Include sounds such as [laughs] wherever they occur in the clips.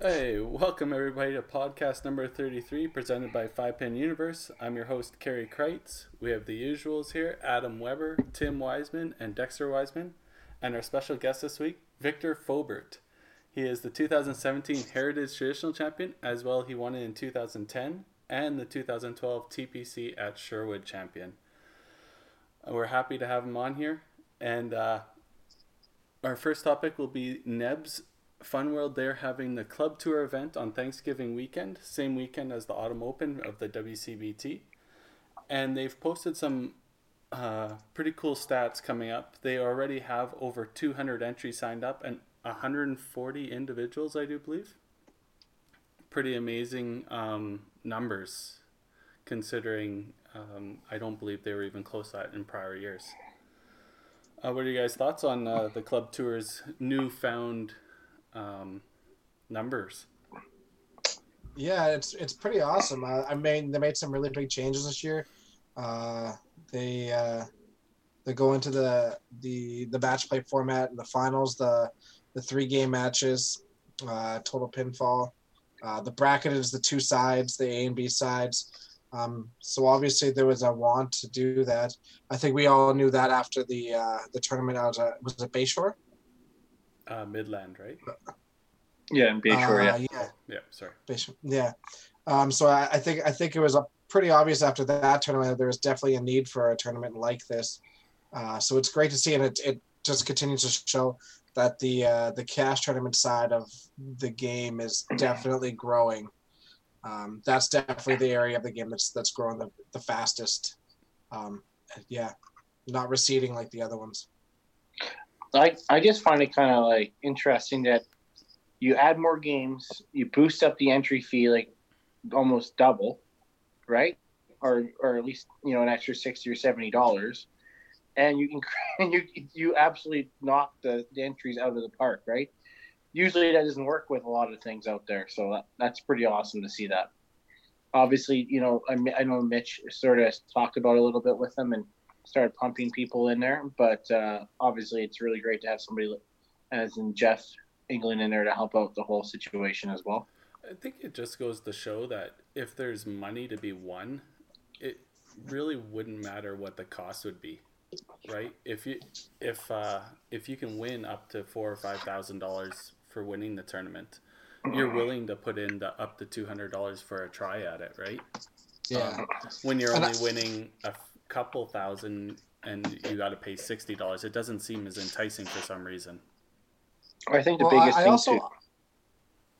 Hey, welcome everybody to podcast number 33 presented by Five Pin Universe. I'm your host, Kerry Kreitz. We have the usuals here Adam Weber, Tim Wiseman, and Dexter Wiseman. And our special guest this week, Victor Fobert. He is the 2017 Heritage Traditional Champion, as well he won it in 2010 and the 2012 TPC at Sherwood Champion. Uh, We're happy to have him on here. And uh, our first topic will be Neb's Fun World. They're having the club tour event on Thanksgiving weekend, same weekend as the Autumn Open of the WCBT. And they've posted some uh, pretty cool stats coming up. They already have over 200 entries signed up and 140 individuals, I do believe. Pretty amazing um, numbers, considering um, I don't believe they were even close to that in prior years. Uh, what are you guys' thoughts on uh, the club tour's newfound um, numbers? Yeah, it's it's pretty awesome. Uh, I mean, they made some really big changes this year. Uh, they uh, they go into the the the match play format in the finals, the the three game matches, uh, total pinfall. Uh, the bracket is the two sides, the A and B sides. Um, so obviously there was a want to do that. I think we all knew that after the uh, the tournament out was it Bayshore? Uh, Midland, right? Yeah, in Bayshore, Uh, yeah. yeah. Yeah, sorry. Bishop. Yeah. Um, so I, I think I think it was a pretty obvious after that tournament that there was definitely a need for a tournament like this. Uh, so it's great to see, and it, it just continues to show that the uh, the cash tournament side of the game is definitely growing. Um, that's definitely the area of the game that's that's growing the, the fastest. Um, yeah, not receding like the other ones. I, I just find it kind of like interesting that you add more games, you boost up the entry fee like almost double, right? Or or at least you know an extra sixty or seventy dollars, and you can [laughs] and you you absolutely knock the, the entries out of the park, right? Usually that doesn't work with a lot of things out there, so that, that's pretty awesome to see that. Obviously, you know I, I know Mitch sort of talked about a little bit with them and started pumping people in there. But uh, obviously, it's really great to have somebody as in Jeff England in there to help out the whole situation as well. I think it just goes to show that if there's money to be won, it really wouldn't matter what the cost would be, right? If you if uh, if you can win up to four or five thousand dollars for winning the tournament, you're willing to put in the up to two hundred dollars for a try at it, right? Yeah. Um, when you're only I- winning a f- couple thousand and you got to pay sixty dollars, it doesn't seem as enticing for some reason. I think the Well, biggest I thing also too.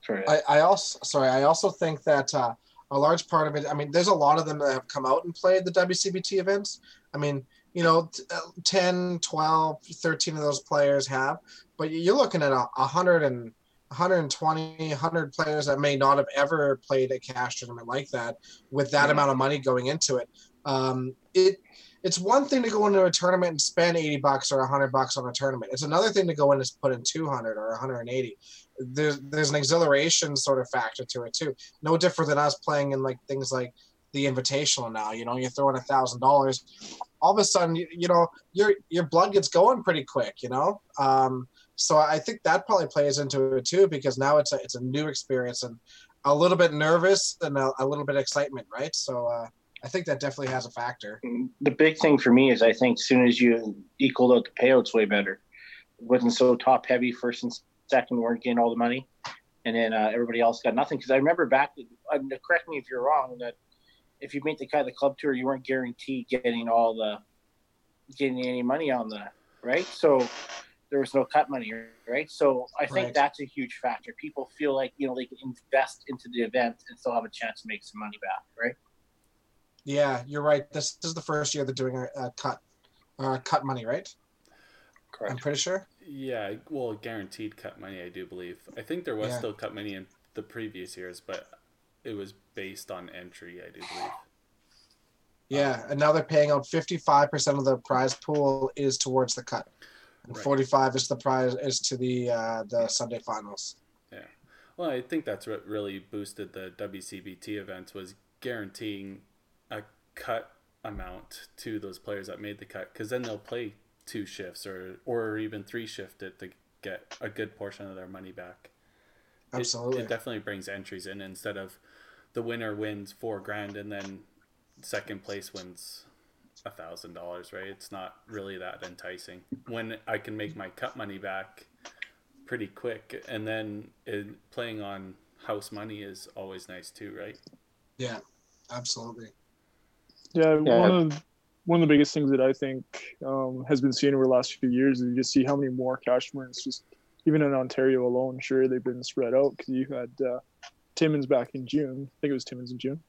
Sorry, I, I also sorry i also think that uh, a large part of it i mean there's a lot of them that have come out and played the wcbt events i mean you know t- uh, 10 12 13 of those players have but you're looking at a, a hundred and 120 100 players that may not have ever played a cash tournament like that with that Yeah. amount of money going into it um, it it's one thing to go into a tournament and spend 80 bucks or 100 bucks on a tournament it's another thing to go in and put in 200 or 180 there's there's an exhilaration sort of factor to it too. No different than us playing in like things like the invitational now. You know, you throw in a thousand dollars, all of a sudden you, you know your your blood gets going pretty quick. You know, um, so I think that probably plays into it too because now it's a it's a new experience and a little bit nervous and a, a little bit excitement, right? So uh, I think that definitely has a factor. the big thing for me is I think as soon as you equaled out the payouts way better, wasn't so top heavy. First and second weren't getting all the money, and then uh, everybody else got nothing. Because I remember back, uh, correct me if you're wrong, that if you made the kind of the club tour, you weren't guaranteed getting all the getting any money on the right. So there was no cut money, right? So I think Right. that's a huge factor. People feel like you know they can invest into the event and still have a chance to make some money back, right? Yeah, you're right. This is the first year they're doing a, a cut, uh, cut money, right? Correct. I'm pretty sure. Yeah, well, guaranteed cut money, I do believe. I think there was Yeah. still cut money in the previous years, but it was based on entry, I do believe. Yeah, and now they're paying out fifty-five percent of the prize pool is towards the cut, and Right. forty-five is the prize is to the uh, the Sunday finals. Yeah. Well, I think that's what really boosted the WCBT events was guaranteeing cut amount to those players that made the cut, because then they'll play two shifts or or even three shift it to get a good portion of their money back. Absolutely. It, it definitely brings entries in instead of the winner wins four grand and then second place wins a thousand dollars, right? It's not really that enticing when I can make my cut money back pretty quick, and then playing on house money is always nice too, right? Yeah, absolutely. Yeah, Yeah. one of one of the biggest things that I think um, has been seen over the last few years is you just see how many more cash just even in Ontario alone. Sure, they've been spread out because you had uh, Timmins back in June. I think it was Timmins in June.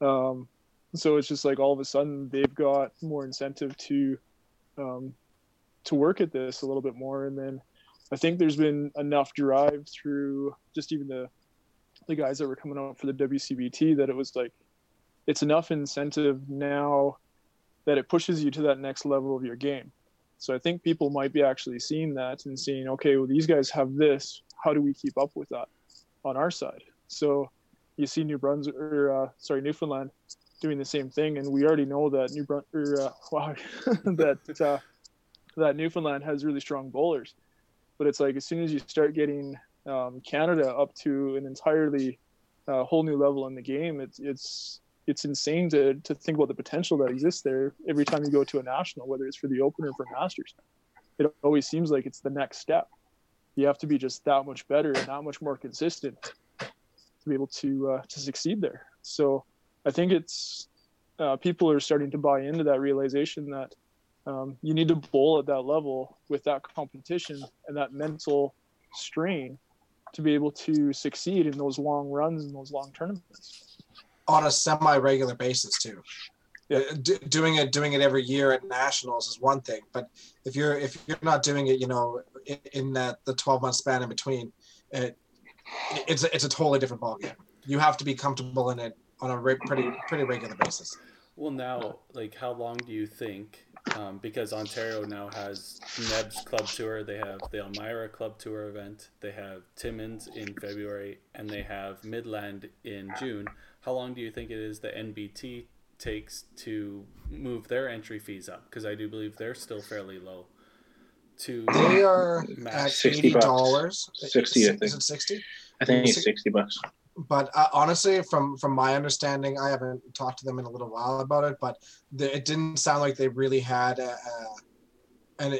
Um, so it's just like all of a sudden they've got more incentive to um, to work at this a little bit more, and then I think there's been enough drive through just even the the guys that were coming out for the WCBT that it was like it's enough incentive now that it pushes you to that next level of your game. So I think people might be actually seeing that and seeing, okay, well, these guys have this. How do we keep up with that on our side? So you see New Brunswick, or uh, sorry, Newfoundland doing the same thing, and we already know that New Brun- or, uh, [laughs] wow, [laughs] that uh, that Newfoundland has really strong bowlers. But it's like as soon as you start getting um, Canada up to an entirely uh, whole new level in the game, it's it's it's insane to to think about the potential that exists there every time you go to a national, whether it's for the Open or for Masters. It always seems like it's the next step. You have to be just that much better and that much more consistent to be able to uh, to succeed there. So I think it's uh, people are starting to buy into that realization that um, you need to bowl at that level with that competition and that mental strain to be able to succeed in those long runs and those long tournaments. On a semi-regular basis too. Yeah. Uh, d- doing it doing it every year at nationals is one thing, but if you're if you're not doing it, you know, in, in that the 12 month span in between, it, it's a, it's a totally different ballgame. You have to be comfortable in it on a re- pretty pretty regular basis. Well, now, like, how long do you think? Um, because Ontario now has Neb's Club Tour, they have the Elmira Club Tour event, they have Timmins in February, and they have Midland in June. How long do you think it is the NBT takes to move their entry fees up? Because I do believe they're still fairly low. To They are Max. at 60 eighty dollars. 60, I Is think. it sixty? I think it's sixty bucks. but uh, honestly from from my understanding i haven't talked to them in a little while about it but the, it didn't sound like they really had a, a, an,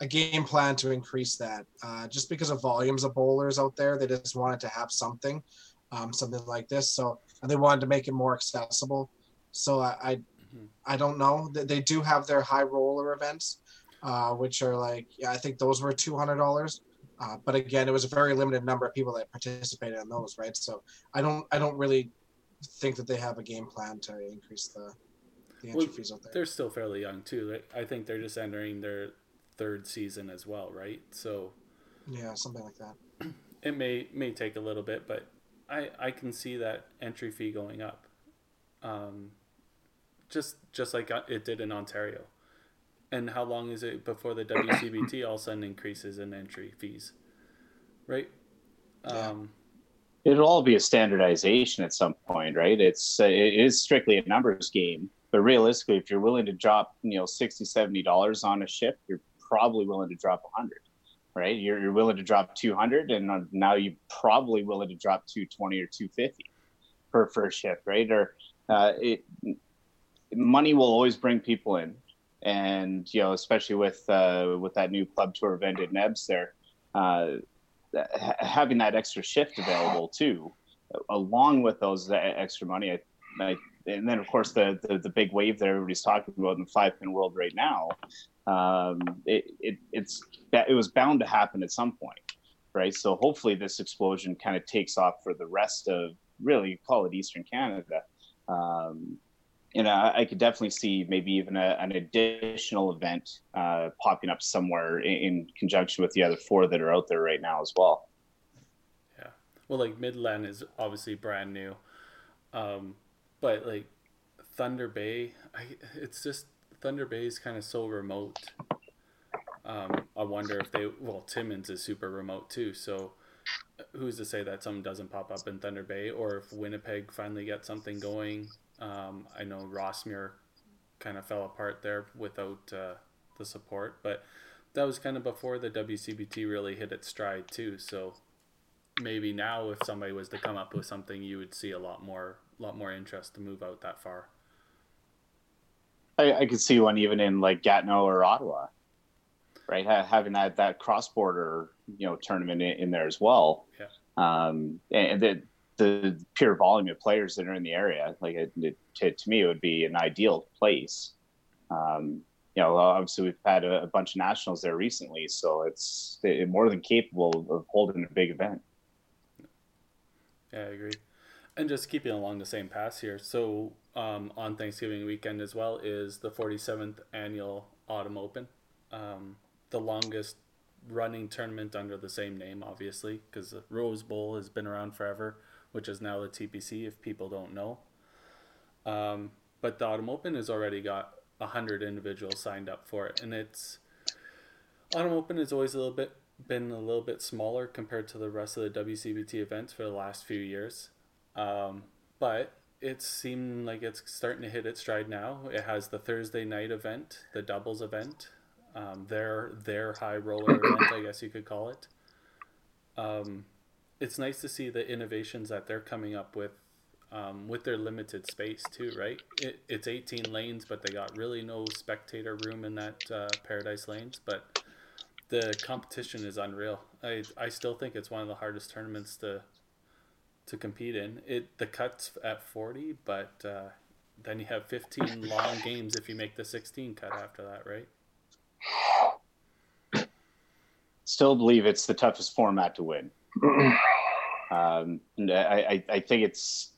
a game plan to increase that uh, just because of volumes of bowlers out there they just wanted to have something um, something like this so and they wanted to make it more accessible so i i, Mhm. I don't know they, they do have their high roller events uh, which are like yeah i think those were $200 uh, but again, it was a very limited number of people that participated in those, right? So I don't, I don't really think that they have a game plan to increase the, the entry Well, fees out there. they're still fairly young, too. I think they're just entering their third season as well, right? So Yeah, something like that. it may may take a little bit, but I I can see that entry fee going up, um, just just like uh, it did in Ontario. And how long is it before the WCBT [coughs] all of a sudden increases in entry fees, right? Yeah. Um, It'll all be a standardization at some point, right? It's uh, it is strictly a numbers game, but realistically, if you're willing to drop, you know, 60 70 dollars on a ship, you're probably willing to drop 100, right? You're, you're willing to drop 200, and uh, now you're probably willing to drop 220 or 250 per first shift, right? Or uh, it money will always bring people in, and you know, especially with uh, with that new club tour event at Nebs there. Uh, having that extra shift available too, along with those extra money, I, I, and then of course the, the the big wave that everybody's talking about in the five pin world right now, um, it, it it's it was bound to happen at some point, right? So hopefully this explosion kind of takes off for the rest of really call it Eastern Canada. Um, and I, I could definitely see maybe even a, an additional event uh, popping up somewhere in, in conjunction with the other four that are out there right now as well. Yeah. Well, like Midland is obviously brand new, um, but like Thunder Bay, I it's just Thunder Bay is kind of so remote. Um, I wonder if they well Timmins is super remote too, so who's to say that something doesn't pop up in Thunder Bay or if Winnipeg finally gets something going. Um, I know Rossmuir kind of fell apart there without uh, the support, but that was kind of before the WCBT really hit its stride too. So maybe now if somebody was to come up with something, you would see a lot more lot more interest to move out that far. I, I could see one even in like Gatineau or Ottawa, right? Ha- having that that cross border you know tournament in, in, there as well. Yeah. Um, and the the pure volume of players that are in the area, like it, it, to, to me, it would be an ideal place. Um, you know, obviously we've had a, a, bunch of nationals there recently, so it's more than capable of holding a big event. Yeah, I agree. And just keeping along the same path here. So um, on Thanksgiving weekend as well is the 47th annual Autumn Open, um, the longest running tournament under the same name, obviously, because the Rose Bowl has been around forever, which is now the TPC. If people don't know, um, but the Autumn Open has already got hundred individuals signed up for it, and it's Autumn Open has always a little bit been a little bit smaller compared to the rest of the WCBT events for the last few years, um, but it seemed like it's starting to hit its stride now. It has the Thursday night event, the doubles event, um, their their high roller event, I guess you could call it. Um, it's nice to see the innovations that they're coming up with um, with their limited space too, right? It, it's 18 lanes, but they got really no spectator room in that uh, Paradise Lanes. But the competition is unreal. I, I still think it's one of the hardest tournaments to to compete in. It the cuts at 40, but uh, then you have 15 [laughs] long games if you make the 16 cut after that, right? Still believe it's the toughest format to win. [clears throat] um, I, I, I think it's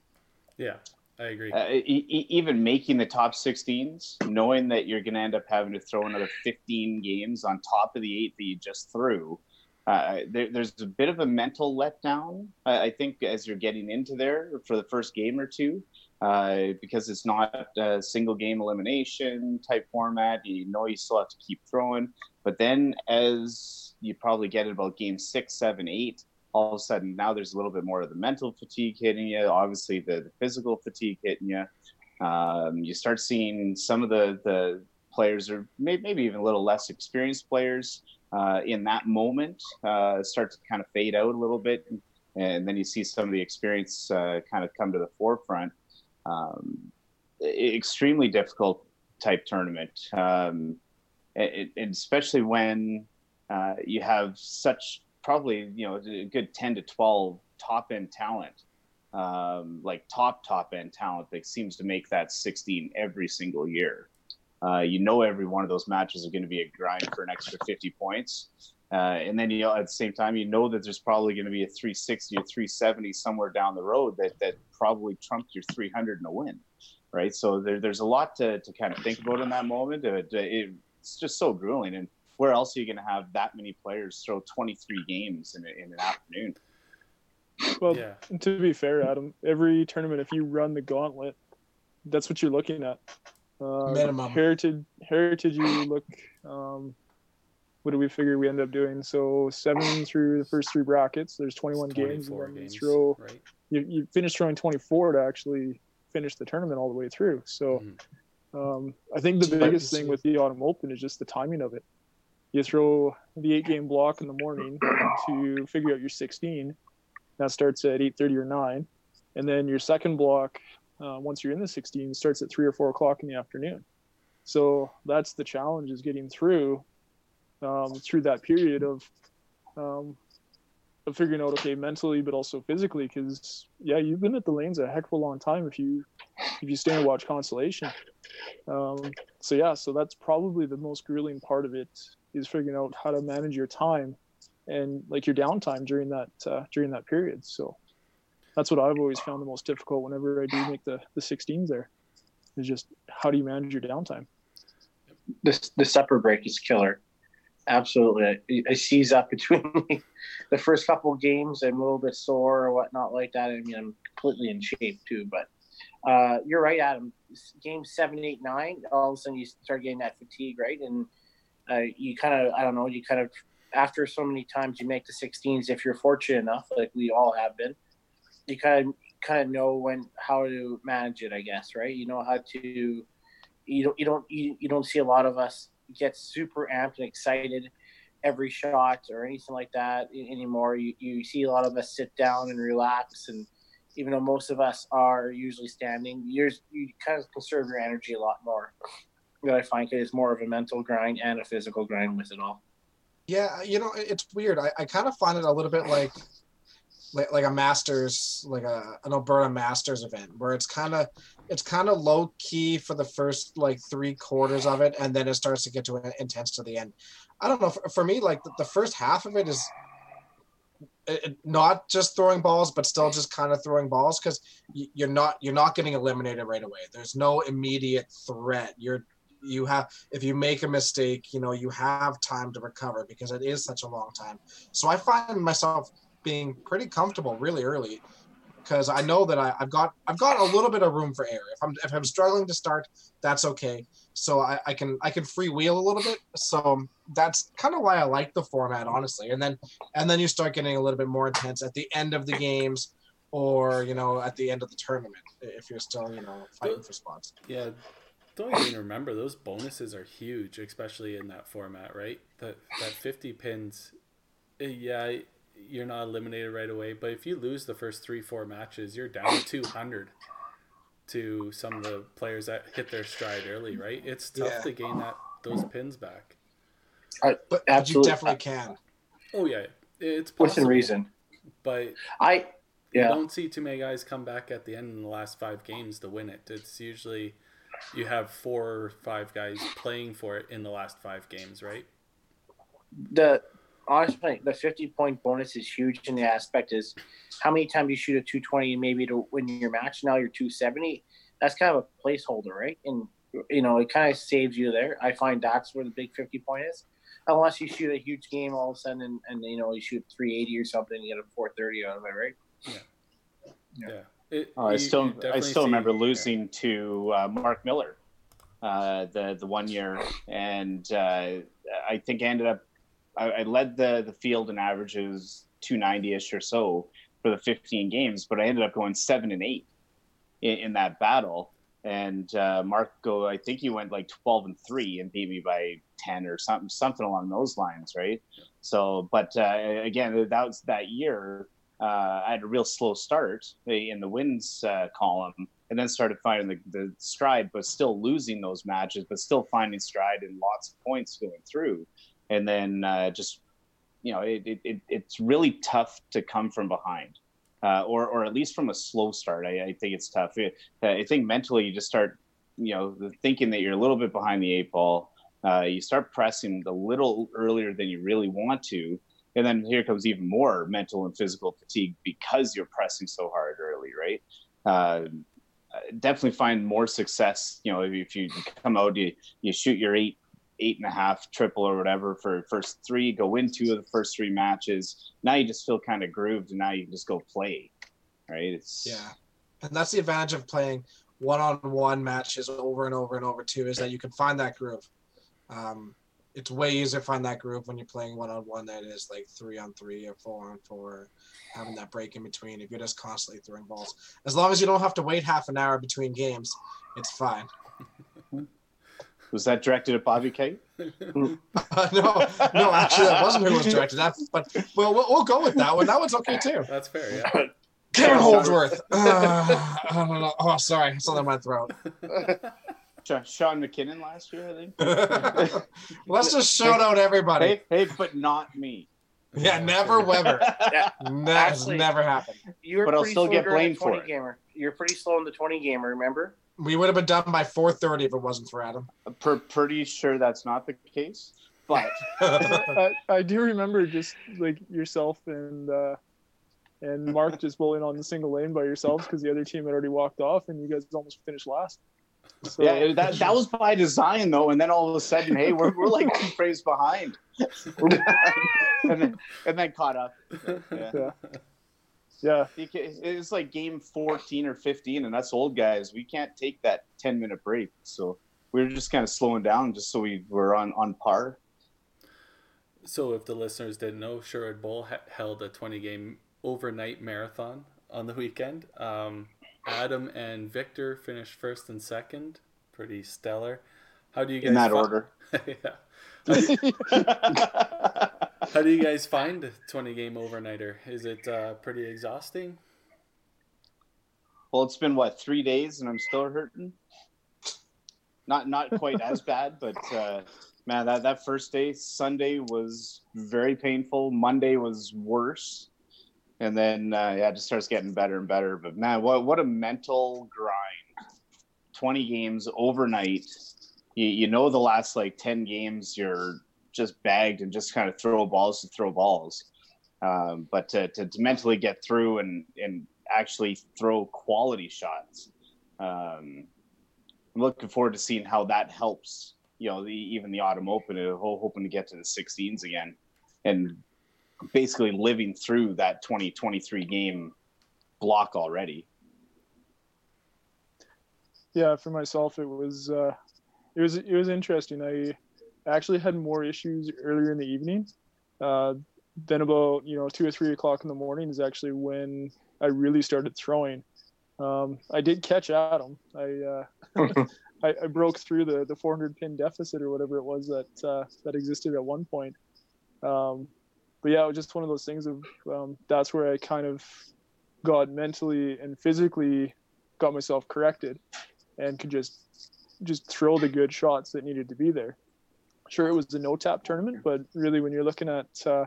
yeah, I agree. Uh, e- even making the top 16s, knowing that you're going to end up having to throw another 15 games on top of the eight that you just threw, there, there's a bit of a mental letdown, I, I, think, as you're getting into there for the first game or two, uh, because it's not a single game elimination type format. You know you still have to keep throwing. But then as you probably get it about game six, seven, eight, all of a sudden now there's a little bit more of the mental fatigue hitting you obviously the, the physical fatigue hitting you um, you start seeing some of the the players or maybe, maybe even a little less experienced players uh, in that moment uh, start to kind of fade out a little bit. And then you see some of the experience uh, kind of come to the forefront. Um, extremely difficult type tournament. Um, it, it, especially when uh, you have such probably you know a good 10 to 12 top end talent um, like top top end talent that seems to make that 16 every single year uh, you know every one of those matches are going to be a grind for an extra 50 points uh, and then you know at the same time you know that there's probably going to be a 360 or 370 somewhere down the road that that probably trumped your 300 in a win right so there, there's a lot to, to kind of think about in that moment it, it, it's just so grueling and where else are you going to have that many players throw 23 games in, in an afternoon? Well, yeah. to be fair, Adam, every tournament, if you run the gauntlet, that's what you're looking at. Uh, Minimum. Heritage, heritage, you look. Um, what do we figure we end up doing? So seven through the first three brackets. There's 21 games. And games, you throw. Right. You, you finish throwing 24 to actually finish the tournament all the way through. So. Mm. Um, I think the biggest thing with the Autumn Open is just the timing of it you throw the eight game block in the morning to figure out your 16 that starts at 8.30 or 9 and then your second block uh, once you're in the 16 starts at 3 or 4 o'clock in the afternoon so that's the challenge is getting through um, through that period of um, of figuring out okay mentally but also physically because yeah you've been at the lanes a heck of a long time if you if you stay and watch consolation. um, so yeah so that's probably the most grueling part of it is figuring out how to manage your time and like your downtime during that uh, during that period. So that's what I've always found the most difficult whenever I do make the the 16s. There is just how do you manage your downtime? This the supper break is killer. Absolutely, I, I seize up between [laughs] the first couple games. I'm a little bit sore or whatnot like that. I mean, I'm completely in shape too, but uh, you're right, Adam. Game seven, eight, nine. All of a sudden, you start getting that fatigue, right? And uh, you kind of I don't know you kind of after so many times you make the 16s if you're fortunate enough like we all have been you kind of kind of know when how to manage it I guess right you know how to you don't you don't you, you don't see a lot of us get super amped and excited every shot or anything like that anymore. You, you see a lot of us sit down and relax, and even though most of us are usually standing, you're, you kind of conserve your energy a lot more. That I find it's more of a mental grind and a physical grind with it all. Yeah, you know, it's weird. I, I kind of find it a little bit like like, like a masters like a an alberta masters event where it's kind of it's kind of low key for the first like three quarters of it and then it starts to get to intense to the end. I don't know for, for me like the, the, first half of it is not just throwing balls but still just kind of throwing balls because you're not you're not getting eliminated right away. There's no immediate threat. You're you have if you make a mistake you know you have time to recover because it is such a long time. So i find myself being pretty comfortable really early because I know that I, have got I've got a little bit of room for error. If I'm if I'm struggling to start, that's okay. So I, I can I can freewheel a little bit. So that's kind of why I like the format, honestly. And then and then you start getting a little bit more intense at the end of the games, or you know at the end of the tournament if you're still you know fighting for spots. Yeah, don't even remember those bonuses are huge, especially in that format, right? That that fifty pins. Eh, yeah, you're not eliminated right away. But if you lose the first three, four matches, you're down 200 to some of the players that hit their stride early, right? It's tough yeah. to gain that those pins back. I, but Absolutely. you definitely can. Oh yeah, it's possible, within reason. But I yeah. you don't see too many guys come back at the end in the last five games to win it. It's usually you have four or five guys playing for it in the last five games, right? The honestly, the 50 point bonus is huge in the aspect is how many times you shoot a 220 maybe to win your match. Now you're 270. That's kind of a placeholder, right? And, you know, it kind of saves you there. I find that's where the big 50 point is. Unless you shoot a huge game all of a sudden and, and you know, you shoot 380 or something, you get a 430 out of it, right? Yeah. Yeah. yeah. It, oh, I still, I still remember losing yeah. to uh, Mark Miller, uh, the the one year, and uh, I think I ended up I, I led the the field in averages 290 ish or so for the 15 games, but I ended up going seven and eight in, in that battle. And uh, Marco, I think he went like 12 and three and beat me by 10 or something, something along those lines, right? So, but uh, again, that was that year. Uh, I had a real slow start in the wins uh, column, and then started finding the, the stride, but still losing those matches, but still finding stride and lots of points going through and then uh, just you know it, it, it's really tough to come from behind uh, or, or at least from a slow start. I, I think it's tough. I think mentally you just start you know thinking that you're a little bit behind the eight ball uh, you start pressing a little earlier than you really want to and then here comes even more mental and physical fatigue because you're pressing so hard early right? Uh, definitely find more success you know if you come out you, you shoot your eight eight and a half triple or whatever for first three, go win two of the first three matches. Now you just feel kind of grooved and now you can just go play. Right. It's yeah. And that's the advantage of playing one on one matches over and over and over too, is that you can find that groove. Um, it's way easier to find that groove when you're playing one on one than it is like three on three or four on four, having that break in between. If you're just constantly throwing balls, as long as you don't have to wait half an hour between games, it's fine. [laughs] Was that directed at Bobby Kate? uh, [laughs] no, no, actually, that wasn't who was directed at. But well, well, we'll go with that one. That one's okay too. That's fair. Yeah. [laughs] Kevin Holdsworth. Uh, [sighs] I don't know. Oh, sorry, something in my throat. Sean McKinnon last year, I think. [laughs] Let's just shout out everybody. Hey, hey, but not me. Yeah, never Weber. yeah. Ne- Actually, never happened. You were but I'll still get blamed for it. Gamer. You're pretty slow in the 20 gamer, remember? We would have been done by 4:30 if it wasn't for Adam. Per- pretty sure that's not the case, but [laughs] I, I, do remember just like yourself and uh, and Mark just bowling on the single lane by yourselves because the other team had already walked off and you guys almost finished last. So, yeah, that that was by design though, and then all of a sudden, hey, we're, we're like two frames behind, [laughs] and then and then caught up. Yeah. yeah. Yeah, it's like game 14 or 15, and that's old guys. We can't take that 10 minute break, so we are just kind of slowing down just so we were on on par. So, if the listeners didn't know, Sherwood Bowl ha- held a 20 game overnight marathon on the weekend. Um, Adam and Victor finished first and second, pretty stellar. How do you guys in that fi- order. [laughs] yeah. [laughs] How do you guys find a 20 game overnighter? Is it uh, pretty exhausting? well, it's been what three days, and I'm still hurting. Not not quite as bad, but uh, man, that that first day, Sunday was very painful. Monday was worse, and then uh, yeah, it just starts getting better and better. But man, what what a mental grind! Twenty games overnight. You, you know the last like ten games you're just bagged and just kind of throw balls to throw balls. Um, but to, to, to mentally get through and and actually throw quality shots. Um, I'm looking forward to seeing how that helps. You know, the, even the autumn open, uh, ho- hoping to get to the 16s again, and basically living through that 2023 game block already. yeah, for myself, it was uh, it was it was interesting. I actually had more issues earlier in the evening. Uh, then about you know two or three o'clock in the morning is actually when I really started throwing. Um, I did catch Adam. I, uh, [laughs] [laughs] I I broke through the the 400 pin deficit or whatever it was that uh, that existed at one point. Um, but yeah, it was just one of those things of um, that's where I kind of got mentally and physically got myself corrected and could just just throw the good shots that needed to be there. Sure, it was a no tap tournament, but really, when you're looking at uh,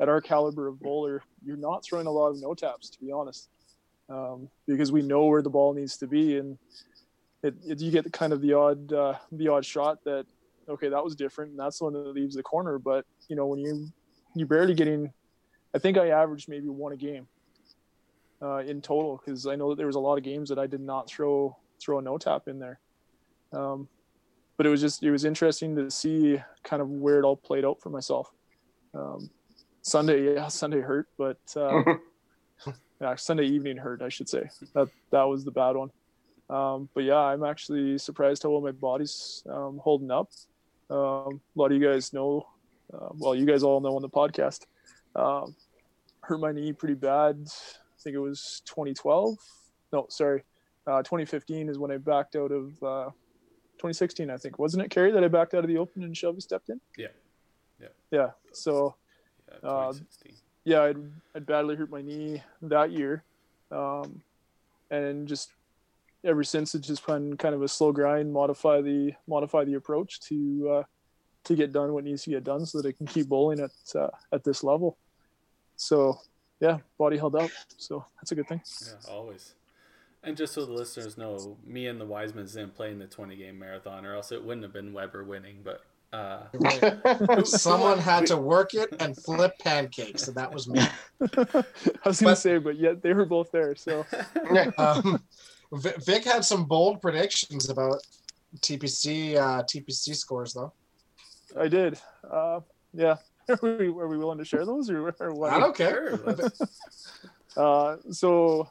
at our caliber of bowler, you're not throwing a lot of no taps, to be honest, um, because we know where the ball needs to be, and it, it, you get the kind of the odd uh, the odd shot that okay, that was different, and that's the one that leaves the corner. But you know, when you you're barely getting, I think I averaged maybe one a game uh, in total because I know that there was a lot of games that I did not throw throw a no tap in there. Um, but it was just it was interesting to see kind of where it all played out for myself. Um, Sunday, yeah, [laughs] Sunday hurt, but uh, [laughs] yeah, Sunday evening hurt, I should say. That that was the bad one. Um, but yeah, I'm actually surprised how well my body's um, holding up. Um, a lot of you guys know, uh, well, you guys all know on the podcast. Um, hurt my knee pretty bad. I think it was 2012. No, sorry, uh, 2015 is when I backed out of. Uh, 2016, I think, wasn't it, Kerry, that I backed out of the Open and Shelby stepped in? Yeah. Yeah. Yeah. So Yeah, Uh, yeah, I'd, I'd badly hurt my knee that year, um, and just ever since it's just been kind of a slow grind, modify the modify the approach to uh, to get done what needs to get done, so that I can keep bowling at uh, at this level. So yeah, body held up, so that's a good thing. Yeah, always. And just so the listeners know, me and the Wisemans didn't play in the 20 game marathon, or else it wouldn't have been Weber winning. But uh, [laughs] Someone had to work it and flip pancakes, and that was me. [laughs] I was gonna But- say, but yet they were both there, so Um, Vic had some bold predictions about TPC uh, TPC scores, though. I did. Uh, yeah. [laughs] Are we, are we willing to share those or, or what? I don't care. Uh, so when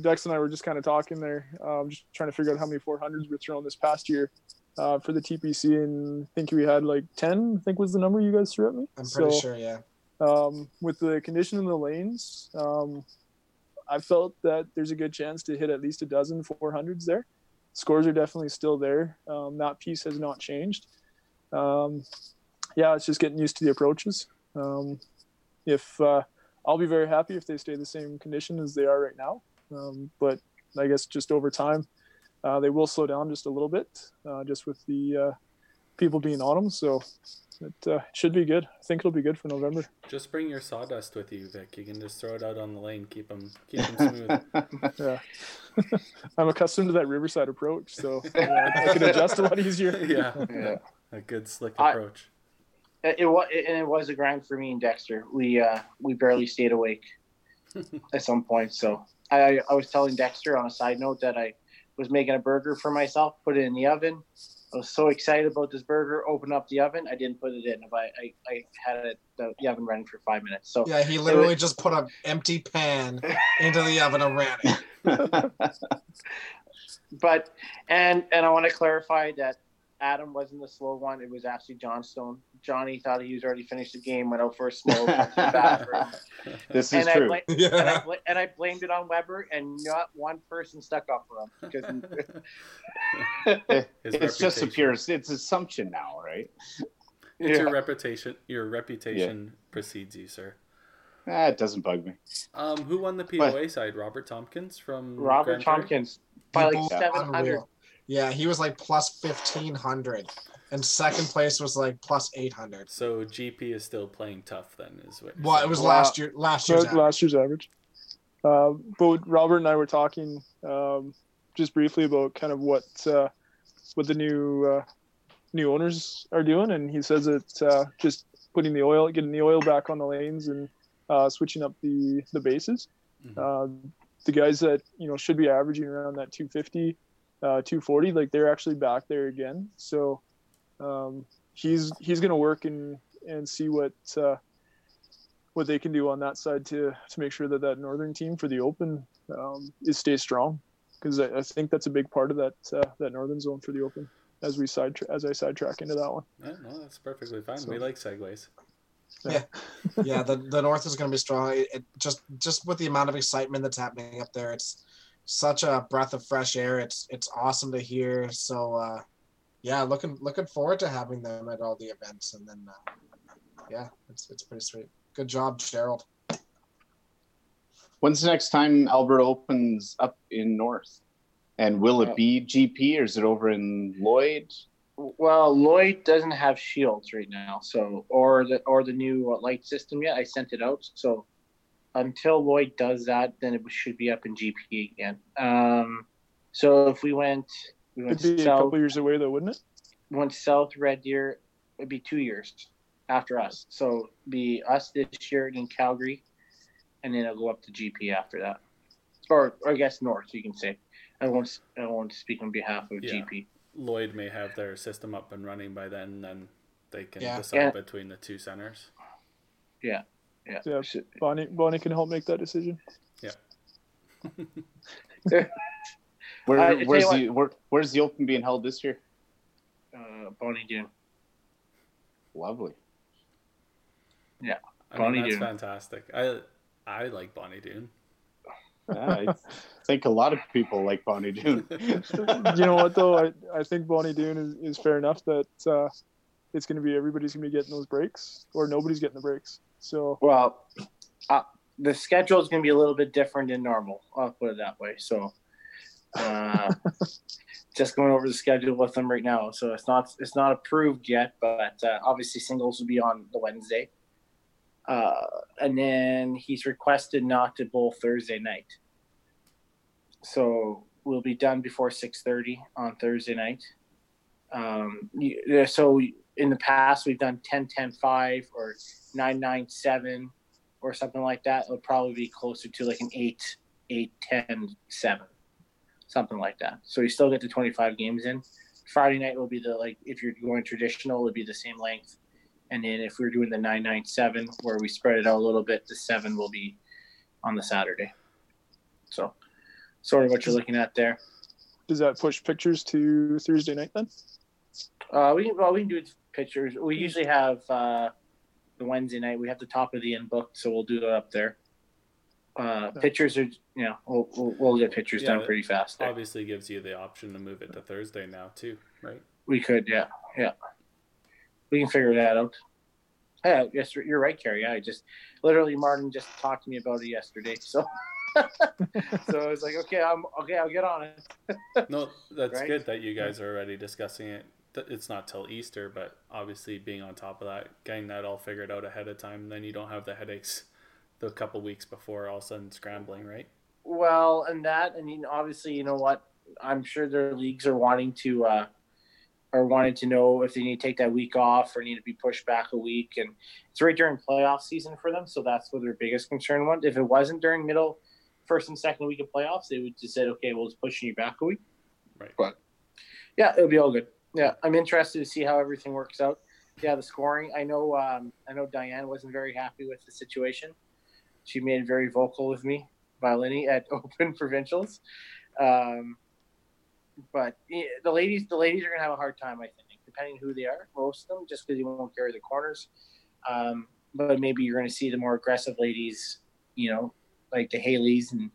Dex and I were just kind of talking there, um, just trying to figure out how many 400s we're throwing this past year uh, for the TPC, and I think we had like 10. I think was the number you guys threw at me. I'm pretty So, sure, yeah. Um, with the condition in the lanes, um, I felt that there's a good chance to hit at least a dozen 400s there. Scores are definitely still there. Um, that piece has not changed. Um, yeah, it's just getting used to the approaches. Um, if uh, I'll be very happy if they stay the same condition as they are right now, um, but I guess just over time, uh, they will slow down just a little bit, uh, just with the uh, people being on them. So it uh, should be good. I think it'll be good for November. just bring your sawdust with you, Vic. You can just throw it out on the lane, keep them, keep them [laughs] smooth. Yeah, [laughs] I'm accustomed to that Riverside approach, so [laughs] yeah, I can adjust a lot easier. yeah, Yeah. a good slick approach. It, it was and it was a grind for me and Dexter. We uh we barely stayed awake at some point. So I I was telling Dexter on a side note that I was making a burger for myself, put it in the oven. I was so excited about this burger. Opened up the oven. I didn't put it in. I I, I had it the, the oven running for five minutes. So Yeah, he literally just put an empty pan into the oven and ran it. [laughs] but and and I want to clarify that Adam wasn't the slow one. It was actually Johnstone. Johnny thought he was already finished the game, went out for a smoke, the [laughs] bathroom. This is and, I true. bla- [laughs] and, I Yeah. bla- and I blamed it on Weber, and not one person stuck up for him. Because [laughs] His it's just a pure it's assumption now, right? It's your reputation. Your reputation precedes you, sir. Ah, it doesn't bug me. Um, who won the POA side? Robert Tompkins from Robert Grande Prairie? Tompkins by like seven hundred. Unreal. Yeah, he was like plus fifteen hundred, and second place was like plus eight hundred. So GP is still playing tough. Then is what. you're Well, it was last year. Last year's. So average. last year's average. Uh, but Robert and I were talking um, just briefly about kind of what uh, what the new uh, new owners are doing, and he says it's uh, just putting the oil, getting the oil back on the lanes, and uh, switching up the the bases. Mhm. Uh, the guys that you know should be averaging around that 250, uh, 240, like they're actually back there again. So um, he's he's gonna work and and see what. Uh, what they can do on that side to to make sure that that northern team for the open um, is stay strong because I, I think that's a big part of that uh, that northern zone for the open as we side as I sidetrack into that one. Yeah, no, that's perfectly fine. So- we like segues. yeah, the, the north is going to be strong. It, it just just with the amount of excitement that's happening up there, it's such a breath of fresh air. It's it's awesome to hear. So uh, yeah, looking looking forward to having them at all the events, and then uh, yeah, it's it's pretty sweet. Good job, Gerald. When's the next time Alberta opens up in North? And will it be GP or is it over in Lloyd? Well, Lloyd doesn't have shields right now, so or the or the new uh, light system yet. I sent it out, so until Lloyd does that, then it should be up in GP again. Um, so if we went, we went Could be a couple years away though, wouldn't it? went south Red Deer, it'd be two years after us. So be us this year in Calgary, and then it'll go up to GP after that, or, or I guess north. You can say. I won't. I won't speak on behalf of Yeah. GP. Lloyd may have their system up and running by then, and then they can Yeah. decide Yeah. between the two centers. Yeah. Yeah, Bonnie Bonnie can help make that decision. Yeah. [laughs] Where, Uh, I tell you where's the where, where's the Open being held this year? Uh, Bonnie Doon. Lovely. I mean, Bonnie that's Doon. fantastic. I I like Bonnie Doon. Yeah, I think a lot of people like Bonnie Doon. [laughs] you know what though? I, I think Bonnie Doon is, is fair enough that uh, it's going to be everybody's going to be getting those breaks or nobody's getting the breaks. So Well, uh, the schedule is going to be a little bit different than normal. I'll put it that way. So, uh, [laughs] just going over the schedule with them right now. So it's not it's not approved yet, but uh, obviously singles will be on the Wednesday. Uh, and then he's requested not to bowl Thursday night. So we'll be done before six thirty on Thursday night. Um, so in the past we've done 10 10 5 or 9 9 7 or something like that. It would probably be closer to like an 8 8 10 7 something like that. So you still get the 25 games in. Friday night will be the like if you're going traditional it'll be the same length. And then if we're doing the 9 9 7 where we spread it out a little bit the 7 will be on the saturday. So sort of what you're looking at there. Does that push pictures to Thursday night then? Uh, we can, well, we can do pictures. We usually have uh, the Wednesday night. We have the top of the end booked, so we'll do it up there. Uh, pictures are, you know, we'll, we'll, we'll get pictures Yeah, done pretty fast. There. Obviously, gives you the option to move it to Thursday now too, right? We could, yeah, yeah. We can figure that out. Yeah, yes, you're right, Kerry. I just literally Martin just talked to me about it yesterday, so [laughs] so I was like, okay, I'm okay. I'll get on it. No, that's Right? good that you guys are already discussing it. It's not till Easter, but obviously being on top of that, getting that all figured out ahead of time, then you don't have the headaches the couple weeks before all of a sudden scrambling, right? Well, and that, you know, obviously, you know what? I'm sure their leagues are wanting to, uh, are wanting to know if they need to take that week off or need to be pushed back a week, and it's right during playoff season for them, so that's what their biggest concern was. If it wasn't during middle, first and second week of playoffs, they would just said, okay, well, it's pushing you back a week. Right. But yeah, it'll be all good. Yeah, I'm interested to see how everything works out. Yeah, the scoring. I know. Um, I know Diane wasn't very happy with the situation. She made it very vocal with me, Violini at [laughs] Open Provincials. Um, but yeah, the ladies, the ladies are gonna have a hard time, I think. depending who they are. Most of them, just because you won't carry the corners. Um, but maybe you're going to see the more aggressive ladies, you know, like the Haleys and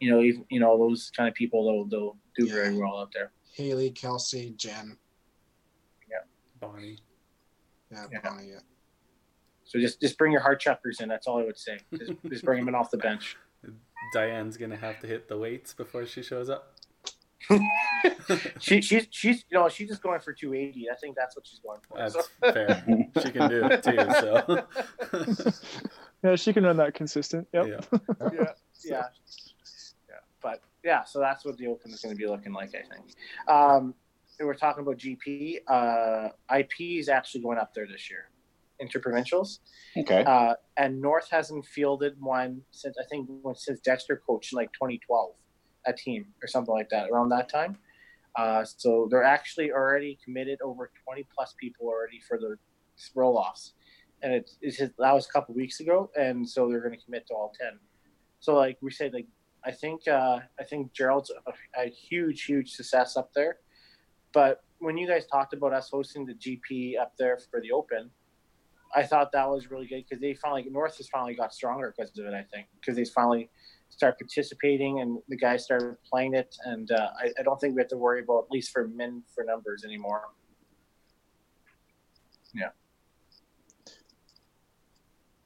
you know, even, you know those kind of people. They'll they'll do very well out there. Haley, Kelsey, Jen. Bonnie. Yeah, Yeah. Bonnie, yeah. So just just bring your heart chuckers in. That's all I would say. Just, [laughs] just bring them in off the bench. Diane's gonna have to hit the weights before she shows up. [laughs] She she's she's you know she's just going for 280. I think that's what she's going for. That's So- fair. She can do it too. So [laughs] Yeah, she can run that consistent. Yep. yeah. yeah, yeah, yeah. But yeah, so that's what the Open is going to be looking like, I think. Um, and we're talking about GP. Uh, IP is actually going up there this year, interprovincials, Okay. uh, and North hasn't fielded one since I think since Dexter coached in like 2012, a team or something like that around that time. Uh, so they're actually already committed over 20 plus people already for the roll offs. And it's, it's just, that was a couple weeks ago. And so they're going to commit to all 10. So like we said, like, I think, uh, I think Gerald's a, a huge, huge success up there. But when you guys talked about us hosting the GP up there for the open, I thought that was really good because they finally, North has finally got stronger because of it, I think, because they finally start participating and the guys started playing it. And uh, I, I don't think we have to worry about, at least for men, for numbers anymore. Yeah,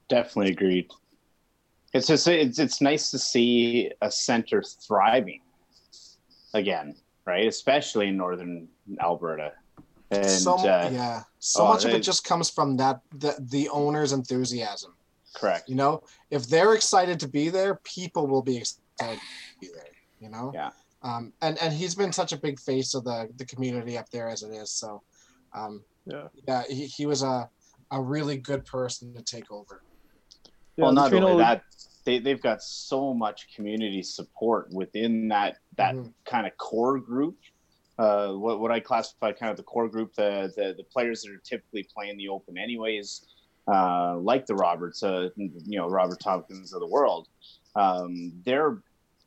definitely agreed. It's just it's it's nice to see a center thriving again, right? Especially in northern Alberta. And so uh, yeah, so oh, much of they- it just comes from that the, the owner's enthusiasm. correct. You know, if they're excited to be there, people will be excited to be there. You know. Yeah. Um, and and he's been such a big face of the the community up there as it is. So, um, Yeah. yeah, he, he was a a really good person to take over. Yeah, well, not between only all- that, they they've got so much community support within that that Mhm. kind of core group. Uh, what what I classify kind of the core group, the the, the players that are typically playing the Open anyways, uh, like the Roberts, uh, you know Robert Tompkins of the world, um, they're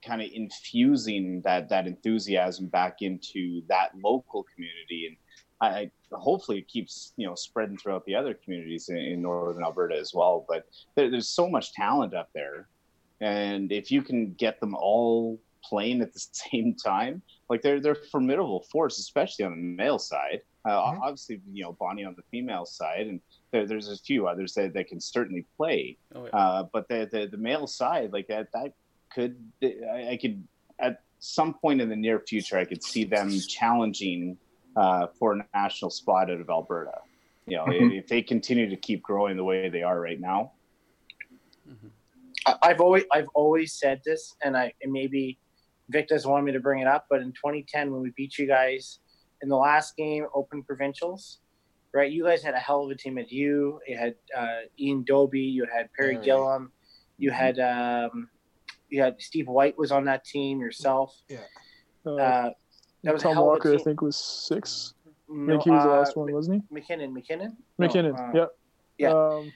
kind of infusing that that enthusiasm back into that local community, and I, I hopefully it keeps you know spreading throughout the other communities in, in northern Alberta as well. But there, there's so much talent up there, and if you can get them all playing at the [laughs] same time, like they're they're formidable force, especially on the male side. Uh, Mhm. Obviously, you know Bonnie on the female side, and there, there's a few others that, that can certainly play. Oh, yeah. Uh, but the, the the male side, like that, that could I, I could at some point in the near future, I could see them challenging uh, for a national spot out of Alberta. You know, Mhm. if they continue to keep growing the way they are right now. Mhm. I- I've always I've always said this, and I and maybe Vic doesn't want me to bring it up, but in 2010 when we beat you guys in the last game, Open Provincials, right? You guys had a hell of a team. At you, you had uh, Ian Doby, you had Perry Perry. Gillum, you had um, you had Steve White was on that team. Yourself, uh, uh, that was a Tom hell of a Walker, I think, was six. I think he was the uh, last one, wasn't he? McKinnon, McKinnon, he? No, McKinnon. uh, yeah. yeah. Um,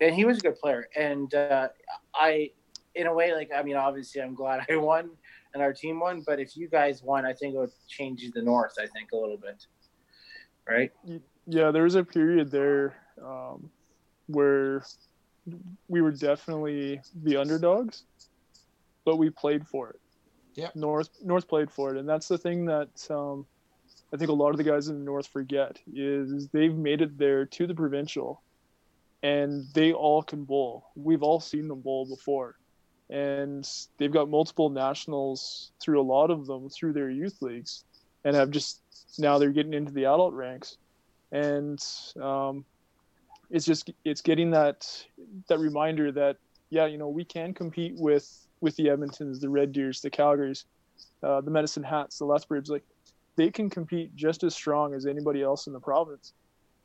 and he was a good player. And uh, I, in a way, like I mean, obviously, I'm glad [laughs] I won and our team won. But if you guys won, I think it would change the North. I think a little bit, right? yeah, there was a period there um, where we were definitely the underdogs, but we played for it. Yeah, North North played for it, and that's the thing that um, I think a lot of the guys in the North forget is they've made it there to the provincial, and they all can bowl. We've all seen them bowl before, and they've got multiple nationals through a lot of them through their youth leagues, and have just now they're getting into the adult ranks. And um, it's just it's getting that that reminder that yeah you know we can compete with with the edmontons the red deers the calgarys uh, the medicine hats the lethbridge like they can compete just as strong as anybody else in the province.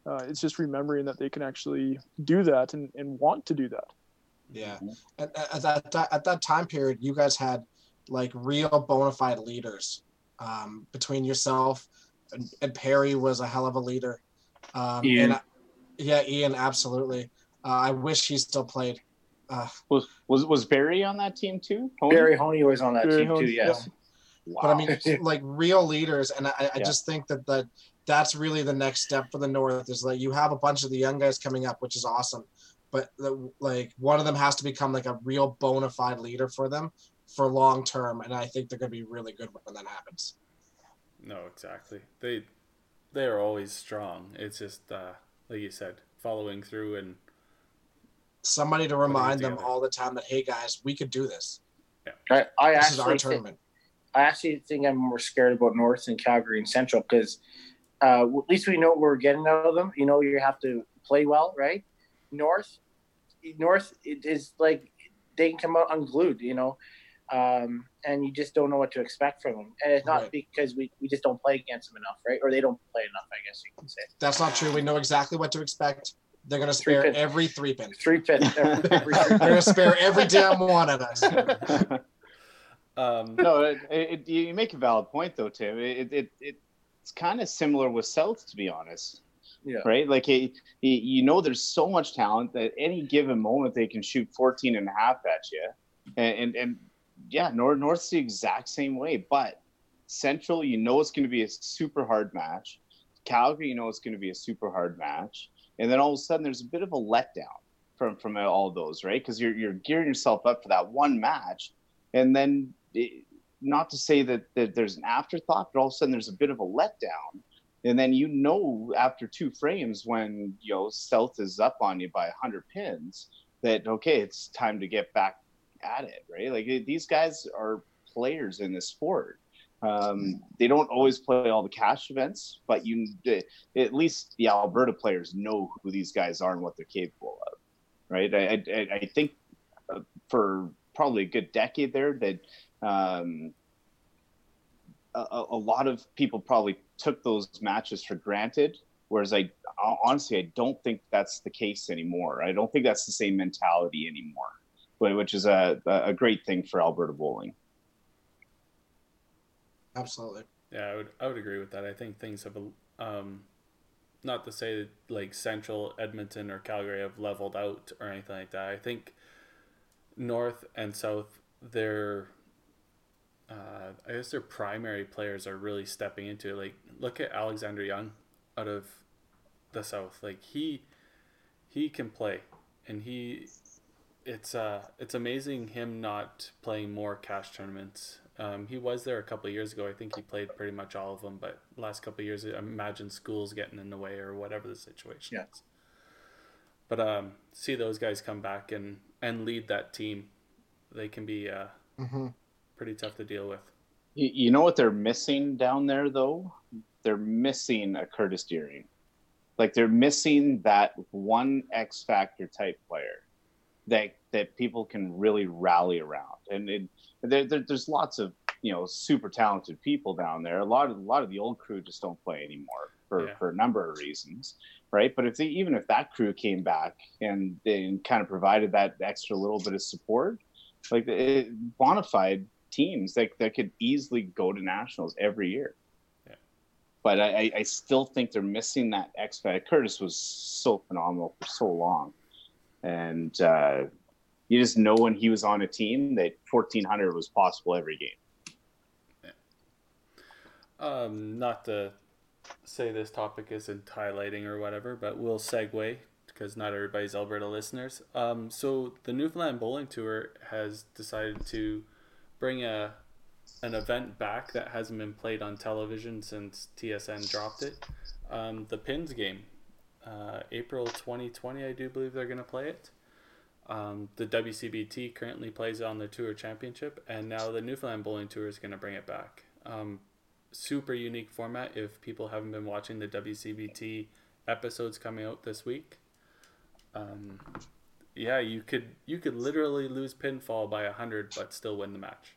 Uh, it's just remembering that they can actually do that and, and want to do that Yeah. Mhm. At, at, at, that, at that time period, you guys had like real bona fide leaders um, between yourself and, and Perry was a hell of a leader. Um, Ian. And I- yeah, Ian, absolutely. Uh, I wish he still played. Uh, Was was was Barry on that team too? Tony? Barry Honey was on that Barry team too. Honey, Yes. Wow. But I mean, [laughs] like real leaders, and I, I Yeah. just think that that that's really the next step for the North is like you have a bunch of the young guys coming up, which is awesome, but the, like one of them has to become like a real bona fide leader for them for long term, and I think they're going to be really good when that happens. No, exactly. They they are always strong. It's just uh, like you said, following through and Somebody to remind them all the time that hey guys, we could do this. I, I This is our actually think, tournament. I actually think I'm more scared about North and Calgary and Central because uh, at least we know what we're getting out of them. You know, you have to play well, right? North, North it is like they can come out unglued, you know, um, and you just don't know what to expect from them. And it's not Right. because we, we just don't play against them enough, right? Or they don't play enough, I guess you can say. That's not true. We know exactly what to expect. They're going to spare pin. every three pin. Three pit, [laughs] every, every They're going to spare every damn one of us. [laughs] um, no, it, it, you make a valid point though, Tim. It, it, it it's kind of similar with South, to be honest. Yeah. Right. Like it, it- you know, there's so much talent that any given moment they can shoot 14 and a half at you, and and, and yeah, North North's the exact same way. But Central, you know, it's going to be a super hard match. Calgary, you know, it's going to be a super hard match. And then all of a sudden, there's a bit of a letdown from from all those, right? Because you're you're gearing yourself up for that one match, and then it, not to say that, that there's an afterthought, but all of a sudden there's a bit of a letdown. And then you know after two frames when you know South is up on you by hundred pins that okay, it's time to get back at it, right? Like these guys are players in this sport. Um, they don't always play all the cash events, but you the- at least the Alberta players know who these guys are and what they're capable of, right? I I, I think uh, for probably a good decade there that um, a a lot of people probably took those matches for granted. Whereas I honestly, I don't think that's the case anymore. I don't think that's the same mentality anymore, but- which is a, a great thing for Alberta bowling. Absolutely. Yeah, I would I would agree with that. I think things have um, not to say that like Central, Edmonton, or Calgary have leveled out or anything like that. I think North and South, their uh, I guess their primary players are really stepping into it. Like look at Alexander Young out of the South. Like he he can play, and he it's uh it's amazing him not playing more cash tournaments. Um, he was there a couple of years ago. I think he played pretty much all of them, but last couple of years, I imagine school's getting in the way or whatever the situation Yeah. is. But um, see those guys come back and and lead that team. They can be uh, hmm pretty tough to deal with. You, know what they're missing down there, though? They're missing a Curtis Deering. Like they're missing that one X Factor type player that that people can really rally around. And it, there, there, there's lots of you know super talented people down there. A lot of a lot of the old crew just don't play anymore for, Yeah. for a number of reasons, right? But if they, even if that crew came back and they kind of provided that extra little bit of support, like it, bona fide teams that, that could easily go to nationals every year. Yeah. But I, I- still think they're missing that X factor. Curtis was so phenomenal for so long, and uh, you just know when he was on a team that 1400 was possible every game. Um, not to say this topic isn't highlighting or whatever, but we'll segue because not everybody's Alberta listeners. Um, so the Newfoundland Bowling Tour has decided to bring a an event back that hasn't been played on television since TSN dropped it. Um, the Pins game, uh, April 2020, I do believe they're going to play it. Um, the WCBT currently plays on the Tour Championship, and now the Newfoundland Bowling Tour is going to bring it back. Um, super unique format if people haven't been watching the WCBT episodes coming out this week. Um, yeah, you could you could literally lose pinfall by hundred but still win the match.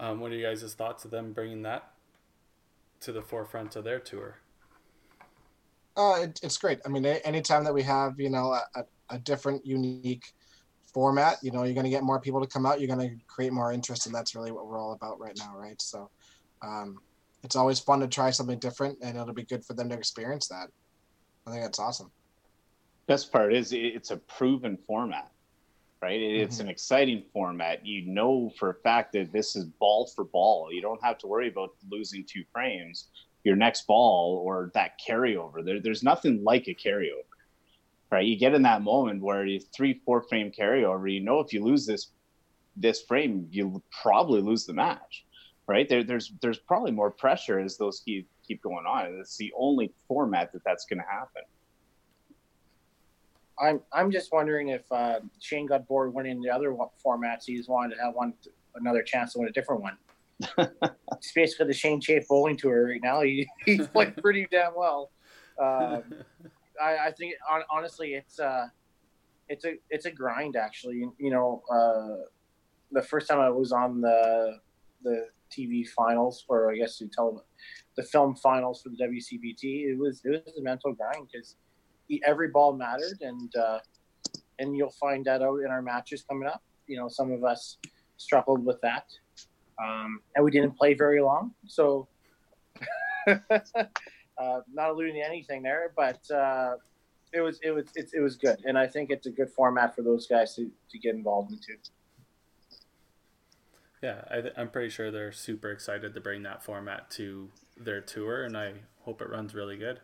Um, what are you guys' thoughts of them bringing that to the forefront of their tour? Uh, it, it's great. I mean, anytime that we have, you know, a, a, a different, unique format, you know, you're going to get more people to come out. You're going to create more interest, and that's really what we're all about right now, right? So, um, it's always fun to try something different, and it'll be good for them to experience that. I think that's awesome. Best part is it's a proven format. right? It's mm-hmm. an exciting format. You know for a fact that this is ball for ball. You don't have to worry about losing two frames. Your next ball or that carryover. There, there's nothing like a carryover, right? You get in that moment where you three, four frame carryover. You know if you lose this this frame, you'll probably lose the match, right? There, there's there's probably more pressure as those keep keep going on. And it's the only format that that's going to happen. I'm I'm just wondering if uh, Shane got bored winning the other formats. He just wanted to have one another chance to win a different one. [laughs] it's basically the Shane Chafe bowling tour right now. He, he's [laughs] playing pretty damn well. Um, [laughs] I, I think hon- honestly, it's uh, it's a it's a grind actually. You know, uh, the first time I was on the the TV finals, or I guess you tell the film finals for the WCBT, it was it was a mental grind because every ball mattered, and uh, and you'll find that out in our matches coming up. You know, some of us struggled with that, um, and we didn't play very long, so. [laughs] uh, not alluding to anything there, but uh, it was it was it, it was good, and I think it's a good format for those guys to, to get involved into. Yeah, I I'm pretty sure they're super excited to bring that format to their tour, and I hope it runs really good.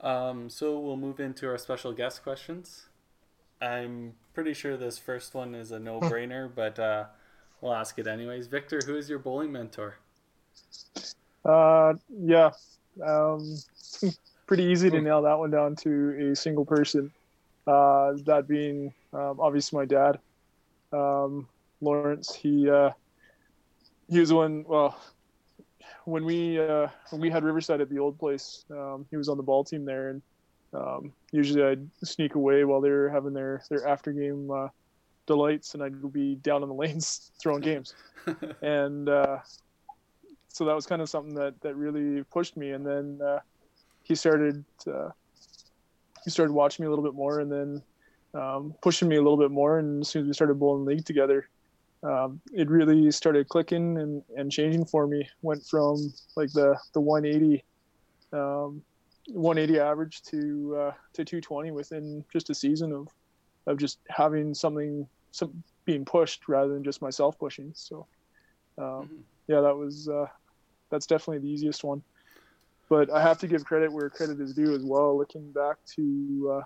Um, so we'll move into our special guest questions. I'm pretty sure this first one is a [laughs] no-brainer, but uh, we'll ask it anyways. Victor, who is your bowling mentor? Uh, yeah, um, [laughs] pretty easy to nail that one down to a single person. Uh, that being um, obviously my dad, um, Lawrence. He uh, he was the one. Well, when we uh, when we had Riverside at the old place, um, he was on the ball team there, and um, usually I'd sneak away while they were having their their after game uh, delights, and I'd be down on the [laughs] lanes throwing games, [laughs] and uh, so that was kind of something that that really pushed me. And then uh, he started uh, he started watching me a little bit more, and then um, pushing me a little bit more. And as soon as we started bowling league together, um, it really started clicking and, and changing for me. Went from like the the 180 um, 180 average to uh, to 220 within just a season of of just having something some being pushed rather than just myself pushing. So um, Mhm. yeah, that was uh, that's definitely the easiest one. But I have to give credit where credit is due as well. Looking back to uh,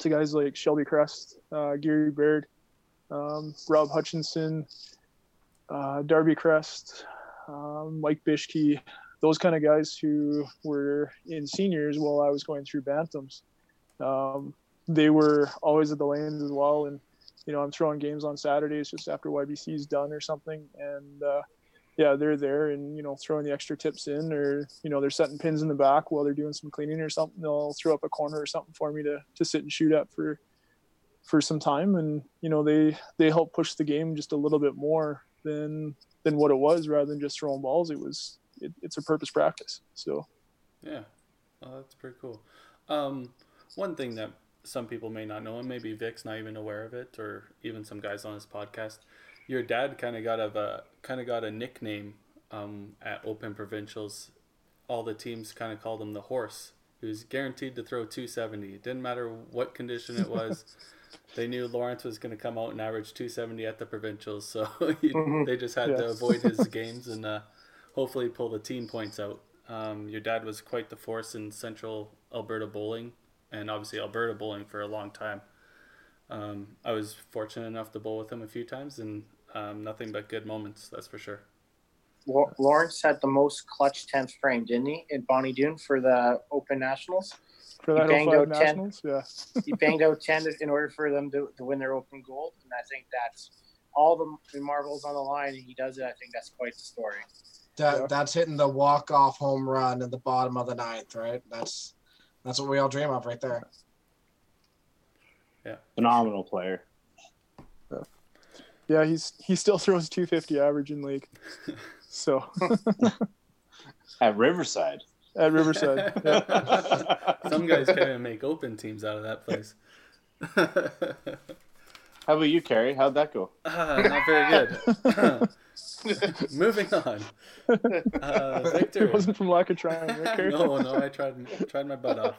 to guys like Shelby Crest, uh, Gary Baird, um, Rob Hutchinson, uh, Darby Crest, um, Mike Bishke, those kind of guys who were in seniors while I was going through bantams. Um, they were always at the lanes as well, and you know I'm throwing games on Saturdays just after YBC's done or something, and uh, yeah, they're there and you know throwing the extra tips in, or you know they're setting pins in the back while they're doing some cleaning or something. They'll throw up a corner or something for me to to sit and shoot at for for some time, and you know they they help push the game just a little bit more than than what it was, rather than just throwing balls. It was it, it's a purpose practice. So Yeah, oh, that's pretty cool. Um, one thing that some people may not know, and maybe Vic's not even aware of it, or even some guys on this podcast, your dad kind of got a kind of got a nickname um, at Open Provincials. All the teams kind of called him the horse. He was guaranteed to throw 270. It didn't matter what condition it was. [laughs] they knew Lawrence was going to come out and average 270 at the provincials, so [laughs] he, Mhm. they just had to avoid his [laughs] games and uh, hopefully pull the team points out. Um, your dad was quite the force in Central Alberta bowling, and obviously Alberta bowling for a long time. Um, I was fortunate enough to bowl with him a few times, and um, nothing but good moments. That's for sure. Lawrence had the most clutch 10th frame, didn't he, in Bonnie Doon for the Open Nationals? For that banged 05 out 10. Nationals, yeah. He banged out 10 in order for them to, to win their Open Gold, and I think that's all the, the marbles on the line. and He does it. I think that's quite the story. That Yeah. that's hitting the walk off home run in the bottom of the ninth, right? That's that's what we all dream of right there. Yeah. Phenomenal player. Yeah, he's he still throws 250 average in league. [laughs] So [laughs] At Riverside. At Riverside, yeah. [laughs] Some guys can't even make open teams out of that place. [laughs] How about you, Kerry? How'd that go? Ah, not very good. [laughs] Moving on. Uh, Victor. it wasn't from lack of trying. right, Kerry? no, no, I tried tried my butt off.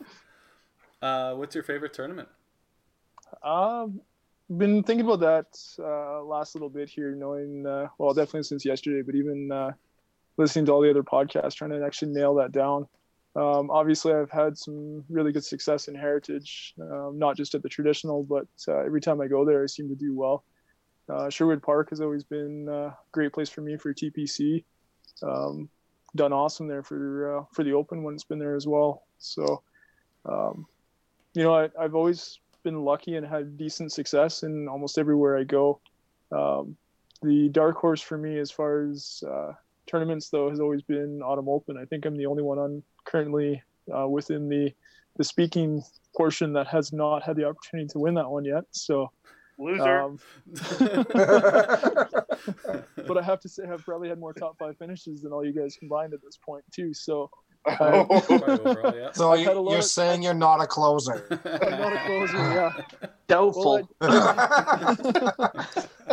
Uh, what's your favorite tournament? Um, been thinking about that uh, last little bit here, knowing uh, well, definitely since yesterday, but even uh, listening to all the other podcasts, trying to actually nail that down. Um, obviously, I've had some really good success in Heritage, um, not just at the traditional, but uh, every time I go there, I seem to do well. Uh, Sherwood Park has always been a great place for me for TPC. Um, done awesome there for uh, for the Open when it's been there as well. So, um, you know, I, I've always been lucky and had decent success in almost everywhere I go. Um, the dark horse for me, as far as uh, tournaments though, has always been Autumn Open. I think I'm the only one on currently uh, within the the speaking portion that has not had the opportunity to win that one yet. So. Loser. Um, [laughs] but I have to say, I've probably had more top five finishes than all you guys combined at this point too. So [laughs] Probably overall, yeah. So you, had a lot you're of- saying you're not a closer. [laughs] I'm not a closer. Yeah. Doubtful.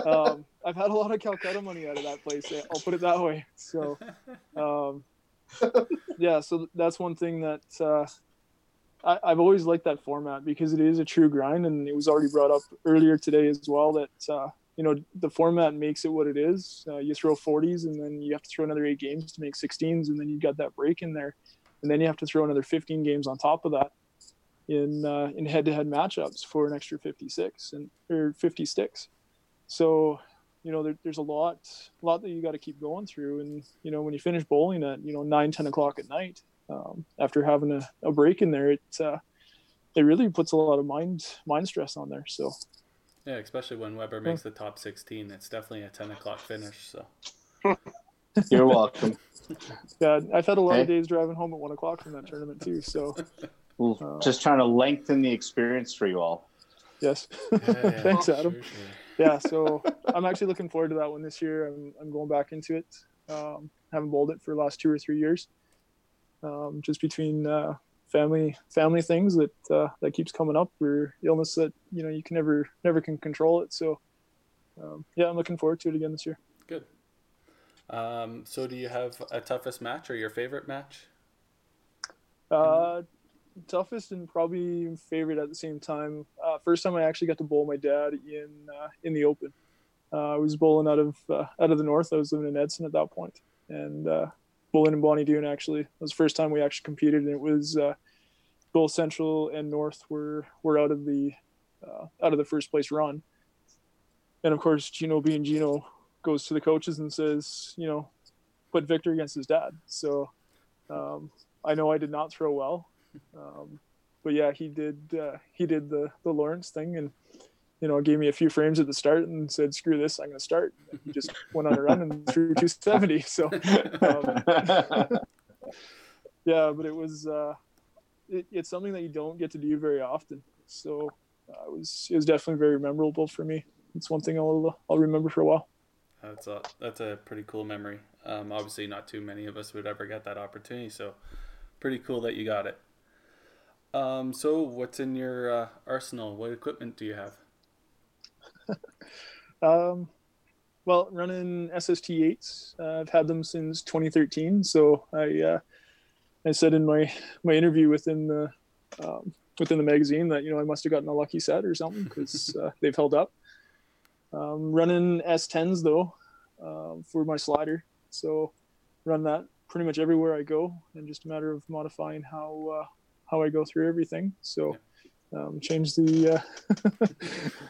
um, I've had a lot of Calcutta money out of that place. eh, I'll put it that way. So, um, yeah, so that's one thing that uh, I, I've always liked that format because it is a true grind, and it was already brought up earlier today as well that uh, you know the format makes it what it is. Uh, you throw 40s, and then you have to throw another eight games to make 16s, and then you got that break in there, and then you have to throw another 15 games on top of that in uh, in head-to-head matchups for an extra 56 and or 50 sticks. So, you know, there, there's a lot, a lot that you got to keep going through. And you know, when you finish bowling at you know nine, 10 o'clock at night, um, after having a, a break in there, it uh, it really puts a lot of mind mind stress on there. So, Yeah, especially when Weber makes the top 16. It's definitely a 10 o'clock finish. So [laughs] You're welcome. yeah, I've had a lot of days driving home at one o'clock from that tournament too. So, Well, Uh, just trying to lengthen the experience for you all. yes, yeah, [laughs] yeah, thanks, sure, Adam. sure. Yeah, so I'm actually looking forward to that one this year. I'm, I'm going back into it. Um, haven't bowled it for the last two or three years. Um, just between uh, family family things that uh, that keeps coming up or illness that you know you can never never can control it. So um, yeah, I'm looking forward to it again this year. Good. Um, so do you have a toughest match or your favorite match? Uh, toughest and probably favorite at the same time. Uh, first time I actually got to bowl my dad in uh, in the Open. Uh, I was bowling out of uh, out of the north. I was living in Edson at that point, and uh, bowling in Bonnie Doon actually. It was the first time we actually competed, and it was uh, both Central and North were were out of the out of the first place run. And of course, Gino being Gino goes to the coaches and says, you know, put Victor against his dad. So um, I know I did not throw well, um, but yeah, he did. Uh, he did the the Lawrence thing, and you know, gave me a few frames at the start and said, "Screw this, I'm going to start." And he just [laughs] went on a run and threw 270. So um, [laughs] yeah, but it was uh, it, it's something that you don't get to do very often. So uh, it was it was definitely very memorable for me. It's one thing I'll I'll remember for a while. That's a that's a pretty cool memory. Um, obviously, not too many of us would ever get that opportunity, so pretty cool that you got it. Um, so what's in your uh, arsenal? What equipment do you have? [laughs] Um, well, running SST8s, uh, I've had them since 2013. So I, uh, I said in my my interview within the um, within the magazine that you know I must have gotten a lucky set or something [laughs] because uh, they've held up. Um, running S10s though um, for my slider, so run that pretty much everywhere I go, and just a matter of modifying how uh, how I go through everything. So. Um, change the uh,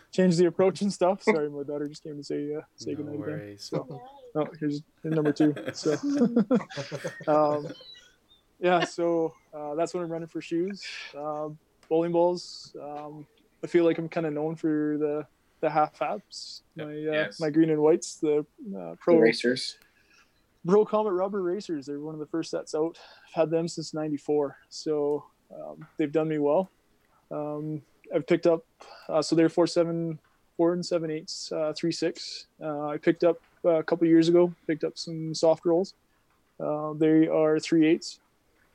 [laughs] change the approach and stuff. [laughs] Sorry, my daughter just came to say uh, say no goodnight again. worries. So, oh, here's number two. So, [laughs] um, yeah, so uh, that's what I'm running for shoes. Uh, bowling balls. Um, I feel like I'm kind of known for the the half apps. Yeah. My uh, Yes. my green and whites, the uh, pro racers. Bro Comet rubber racers. They're one of the first sets out. I've had them since '94, so um, they've done me well. Um, I've picked up, uh, so they're four seven, four and seven eighths, uh, three six. Uh, I picked up uh, a couple years ago. Picked up some soft rolls. Uh, they are three eighths.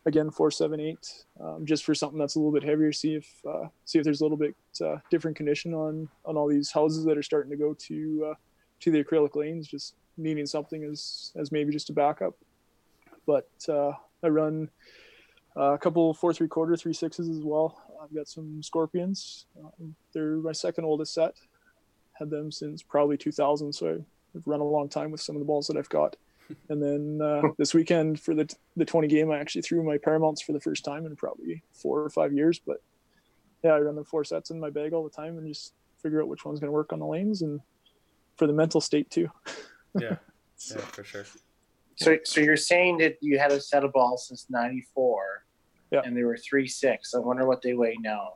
Again, four seven eight. Um, just for something that's a little bit heavier. See if uh, see if there's a little bit uh, different condition on on all these houses that are starting to go to to the acrylic lanes. Just needing something as as maybe just a backup. But I run uh, a couple four three quarter three sixes as well. I've got some scorpions. Um, they're my second oldest set. had them since probably 2000. So I've run a long time with some of the balls that I've got. [laughs] And then uh, this weekend for the the 20 game, I actually threw my Paramounts for the first time in probably four or five years. But yeah, I run the four sets in my bag all the time and just figure out which one's going to work on the lanes and for the mental state too. [laughs] Yeah, [laughs] yeah, for sure. So, so you're saying that you had a set of balls since '94, Yeah. and they were three six. I wonder what they weigh now.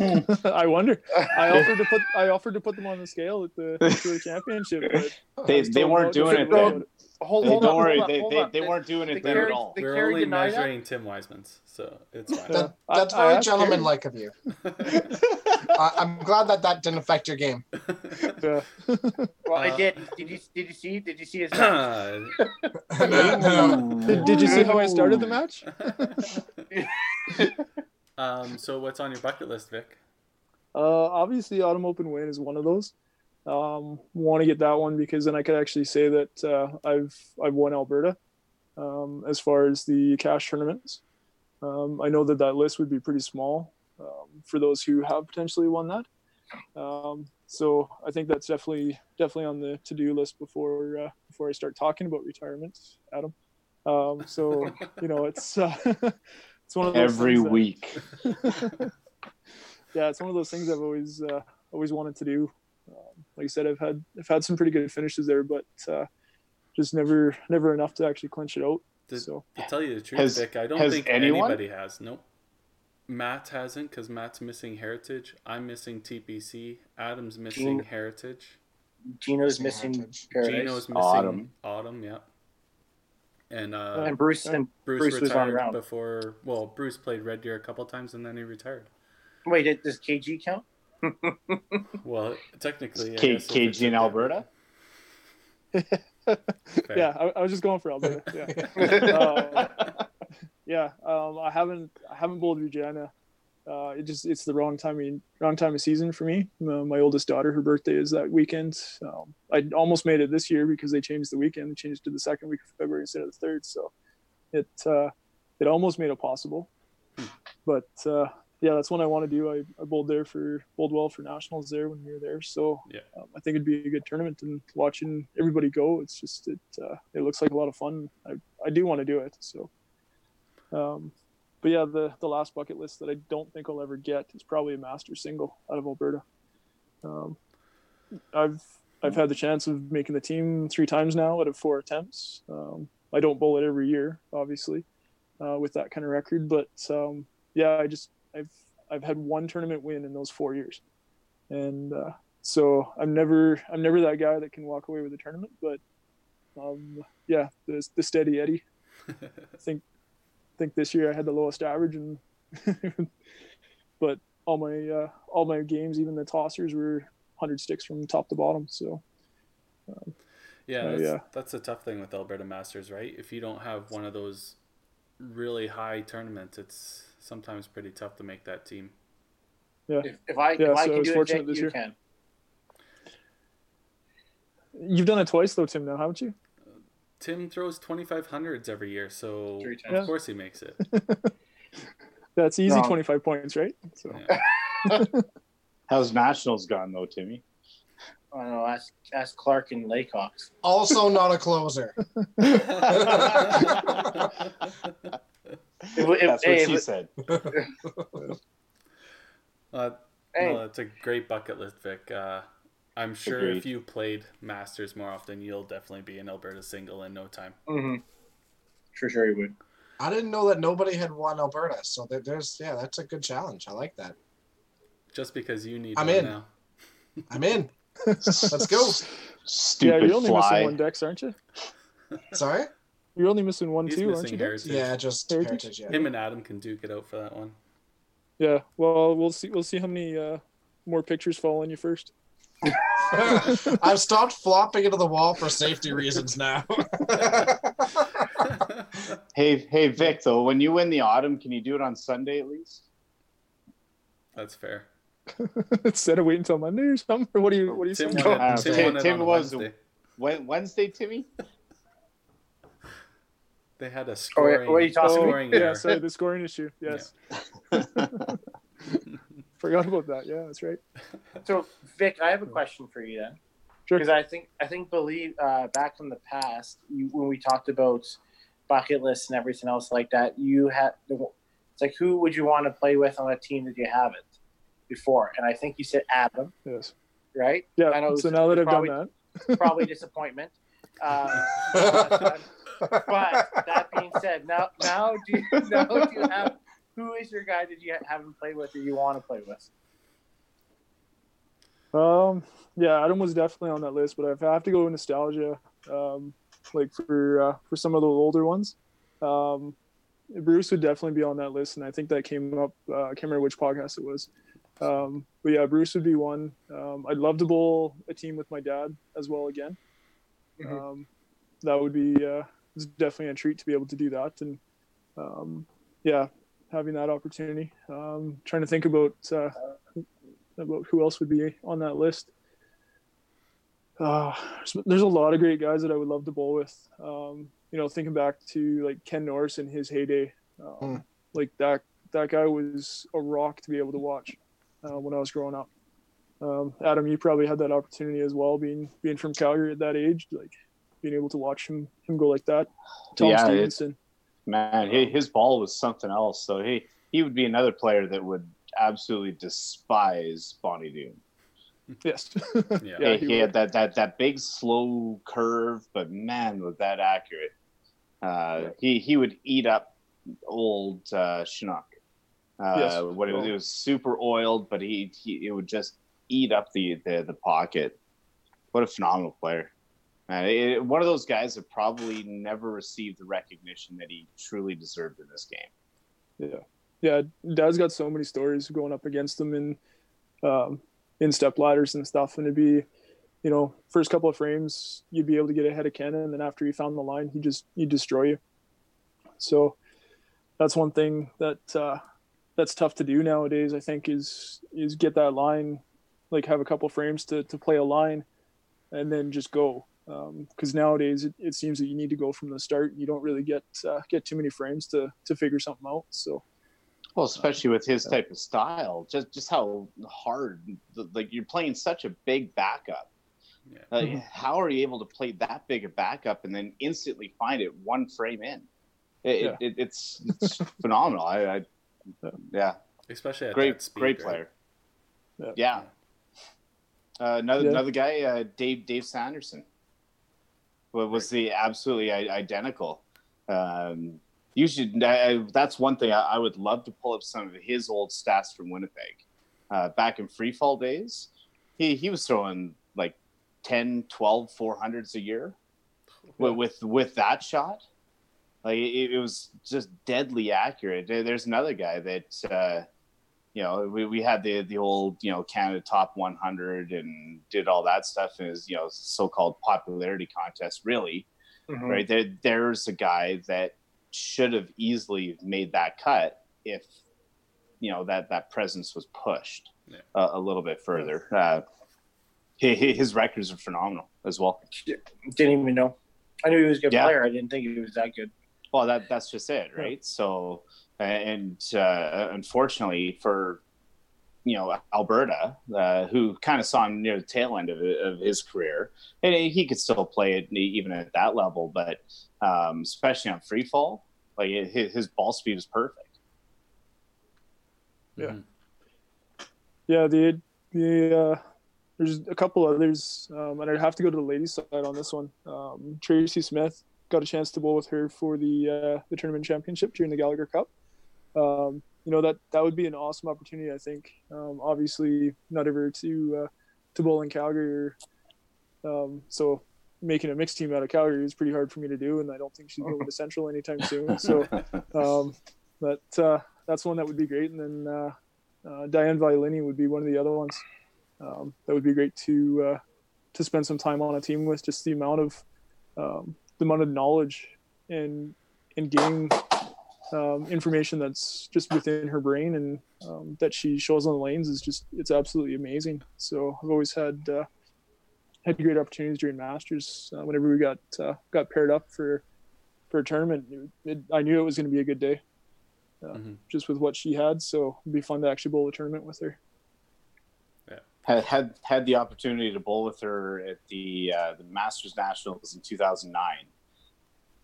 I wonder. I [laughs] offered to put I offered to put them on the scale at the tour championship, but [laughs] They they weren't doing it worry then. Hold, They- hold don't on, worry, hold on, they, they, they weren't doing They it then carried- at all. they We're only deny that? measuring Tim Wiseman's, so it's fine. That, that's I very asked gentlemanlike of you. [laughs] I, I'm glad that that didn't affect your game. Yeah. Well, Uh, I did. Did you did you see? Did you see his? [clears throat] match? Did, did you see how I started the match? Um, so what's on your bucket list, Vic? Uh, obviously, Autumn Open win is one of those. Um, want to get that one because then I could actually say that uh, I've I've won Alberta um, as far as the cash tournaments. Um, I know that that list would be pretty small um, for those who have potentially won that. Um, so I think that's definitely definitely on the to do list before uh, before I start talking about retirement, Adam. Um, so [laughs] you know it's uh, [laughs] it's one of those Every things that- week. [laughs] yeah, it's one of those things I've always uh, always wanted to do. Um, like I said, I've had I've had some pretty good finishes there, but uh, just never never enough to actually clinch it out. To, So to tell you the truth, Has- Vic, I don't think anyone? anybody has. Nope. Matt hasn't because Matt's missing Heritage. I'm missing TPC. Adam's missing Gene- Heritage. Gino's Missing missing Heritage. Paradise. Gino's missing Autumn. Autumn. yeah. And uh, and Bruce and Bruce, Bruce was on retired before. Well, Bruce played Red Deer a couple times and then he retired. wait, did- does KG count? [laughs] Well, technically, I K- guess KG in Alberta. [laughs] Yeah, I, I was just going for Alberta. Yeah, Uh, [laughs] yeah. Um, I haven't I haven't bowled Regina. Uh, it just it's the wrong time of, wrong time of season for me. Uh, my oldest daughter, her birthday is that weekend. Um, I almost made it this year because they changed the weekend. They changed it to the second week of February instead of the third. So it uh, it almost made it possible. But uh, yeah, that's what I want to do. I, I bowled there for bowled well for nationals there when we were there. So Yeah. um, I think it'd be a good tournament and watching everybody go. It's just it uh, it looks like a lot of fun. I, I do want to do it. So, um, but yeah, the the last bucket list that I don't think I'll ever get is probably a master single out of Alberta. Um, I've I've had the chance of making the team three times now out of four attempts. Um, I don't bowl it every year, obviously, uh, with that kind of record. But um, yeah, I just I've I've had one tournament win in those four years, and uh, so I'm never I'm never that guy that can walk away with a tournament. But um, yeah, the the steady Eddie. [laughs] I think think this year I had the lowest average, and [laughs] but all my uh, all my games, even the tossers, were hundred sticks from top to bottom. So Yeah, Uh, that's, yeah. that's the tough thing with Alberta Masters, right? If you don't have one of those really high tournaments, it's sometimes pretty tough to make that team. If, if I Yeah, if so I can was do it, fortunate Vic, this you year. can. you've done it twice though, Tim. Now haven't you? Tim throws 2500s every year, so of times. course he makes it. [laughs] That's easy, No. twenty five points, right? So Yeah. [laughs] How's nationals gone though, Timmy? I don't know. Ask ask Clark and Laycox. Also not a closer. [laughs] If, if, That's hey, what she if- said. Uh, hey, no, that's a great bucket list, Vic. Uh, I'm sure Agreed. if you played Masters more often, you'll definitely be an Alberta single in no time. hmm For sure you would. I didn't know that nobody had won Alberta, so there, there's yeah, that's a good challenge. I like that. Just because you need I'm one in. now. I'm in. Let's go. yeah, Stupid you're only missing fly. one Dex, aren't you? Sorry. You're only missing one He's too, aren't you? Dex? Heritage. Yeah, just Heritage? heritage. Yeah. Him and Adam can duke it out for that one. Yeah. Well, we'll see. We'll see how many uh, more pictures fall on you first. [laughs] I've stopped flopping into the wall for safety reasons now. [laughs] Hey, hey, Vic. Though, when you win the autumn, can you do it on Sunday at least? That's fair. [laughs] Instead of waiting until Monday or something. Or what do you What do you Tim saying? won it, Uh, Tim Tim- won Tim on was- Wednesday. Wednesday, Timmy. They had a Oh, scoring, wait, what are you tossing scoring Yeah, sorry, the scoring issue. Yes. Forgot about that. Yeah, that's right. [laughs] So, Vic, I have a question for you then, Sure. because I think I think believe uh, back in the past you, when we talked about bucket lists and everything else like that, you had it's like who would you want to play with on a team that you haven't before? And I think you said Adam, Yes. right? Yeah. I know so it's now that I've probably- done that, [laughs] Probably disappointment. Um, [laughs] but that being said, now now do you, now do you have who is your guy that you haven't played with or you want to play with? Um, yeah, Adam was definitely on that list, but if I have to go with nostalgia, um, like for uh, for some of the older ones, um, Bruce would definitely be on that list, and I think that came up. Uh, I can't remember which podcast it was, um, but yeah, Bruce would be one. Um, I'd love to bowl a team with my dad as well again. Mhm. Um, that would be uh, it's definitely a treat to be able to do that, and um, yeah, having that opportunity. Um, trying to think about. Uh, about who else would be on that list. Uh, there's- a lot of great guys that I would love to bowl with. Um, you know, thinking back to like Ken Norris in his heyday, um, Hmm. like that that guy was a rock to be able to watch uh, when I was growing up. Um, Adam, you probably had that opportunity as well, being being from Calgary at that age, like being able to watch him him go like that. Tom Yeah, Stevenson. Man, he, his ball was something else. So he he would be another player that would absolutely despise Bonnie Doon. [laughs] Yes. [laughs] Yeah. Yeah, he, he he had that, that that big slow curve, but man, was that accurate. Uh, he he would eat up old uh, Chinook. Uh, Yes. When it was, it was super oiled, but he, he it would just eat up the the, the pocket. What a phenomenal player! Man, it, one of those guys that probably never received the recognition that he truly deserved in this game. Yeah, yeah. Dad's got so many stories going up against him in, um, in step ladders and stuff, and it'd be, you know, first couple of frames you'd be able to get ahead of Ken, and then after he found the line, he just he'd destroy you. So, that's one thing that uh, that's tough to do nowadays. I think is is get that line, like have a couple frames to to play a line, and then just go. Because nowadays it, it seems that you need to go from the start. You don't really get uh, get too many frames to to figure something out. So. Well, especially with his type of style, just just how hard, like you're playing such a big backup. Yeah. Like, Mhm. How are you able to play that big a backup and then instantly find it one frame in? It, Yeah. it, it's, it's [laughs] phenomenal. I, I Yeah. yeah, Especially at great that speed, great right? player. Yeah. Yeah. Uh, another Yeah. another guy, uh, Dave Dave Sanderson, wa- was the absolutely identical. Um, you should. I, that's one thing I, I would love to pull up some of his old stats from Winnipeg. Uh, back in free fall days, he he was throwing like 10, 12, 400s a year with with, with that shot. Like it, it was just deadly accurate. There's another guy that uh, you know we, we had the the old you know Canada Top 100 and did all that stuff in his you know so-called popularity contest. Really, Mhm. right there there's a guy that should have easily made that cut if you know that that presence was pushed Yeah. a, a little bit further. Uh, hi- hi- his records are phenomenal as well. Didn't even know. I knew he was a good Yeah. player. I didn't think he was that good. Well, that that's just it, Yeah. right? So, and uh, unfortunately for you know Alberta, uh, who kind of saw him near the tail end of, of his career, and he could still play it even at that level, but um, especially on free fall, like his, his ball speed is perfect. Yeah. Mhm. Yeah, the the uh, there's a couple others, um, and I'd have to go to the ladies' side on this one. Um, Tracy Smith got a chance to bowl with her for the uh, the tournament championship during the Gallagher Cup. Um, you know that that would be an awesome opportunity. I think. Um, obviously, not ever to uh, to bowl in Calgary, or, um, so making a mixed team out of Calgary is pretty hard for me to do, and I don't think she's going to Central anytime soon. [laughs] So um, but uh, that's one that would be great. And then uh, uh, Diane Violini would be one of the other ones um, that would be great to uh, to spend some time on a team with. Just the amount of um, the amount of knowledge and and gaining um, information that's just within her brain and um, that she shows on the lanes is just it's absolutely amazing. So I've always had uh, had great opportunities during Masters. Uh, whenever we got uh, got paired up for for a tournament, it, it, I knew it was going to be a good day Mhm. just with what she had. So it'd be fun to actually bowl a tournament with her. Yeah. Had had had the opportunity to bowl with her at the uh, the Masters Nationals in 2009,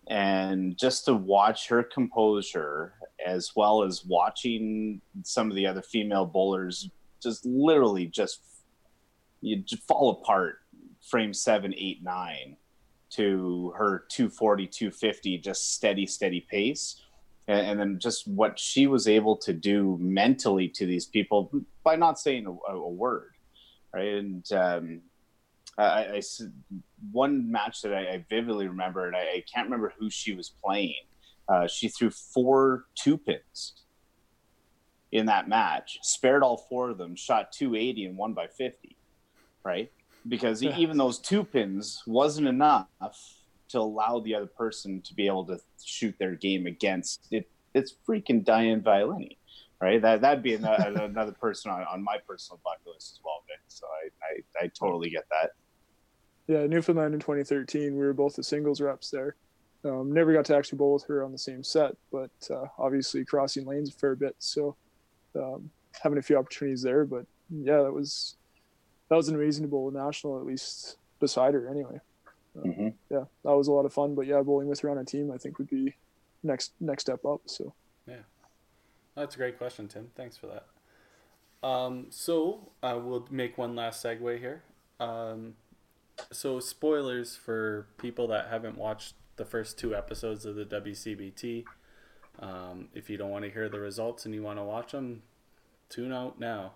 and just to watch her composure as well as watching some of the other female bowlers just literally just you fall apart frame seven eight nine to her 240 250 just steady steady pace. And, and then just what she was able to do mentally to these people by not saying a, a word right? And um, I, I, one match that I, I vividly remember, and I, I, can't remember who she was playing. Uh, she threw four two pins in that match, spared all four of them, shot 280 and won by 50, right? Because yeah. even those two pins wasn't enough to allow the other person to be able to shoot their game against it. It's freaking Diane Violini, right? That that'd be another, [laughs] another person on, on my personal bucket list as well, Vic. So I, I, I totally get that. Yeah, Newfoundland in 2013, we were both the singles reps there. Um, never got to actually bowl with her on the same set, but uh, obviously crossing lanes a fair bit. So um, having a few opportunities there. But yeah, that was that was an amazing bowl national, at least beside her anyway. Uh, mm-hmm. Yeah, that was a lot of fun. But yeah, bowling with her on a team, I think would be next next step up. So yeah, that's a great question, Tim. Thanks for that. Um, so uh, we'll make one last segue here. Um, so spoilers for people that haven't watched the first two episodes of the WCBT. Um, if you don't want to hear the results and you want to watch them, tune out now.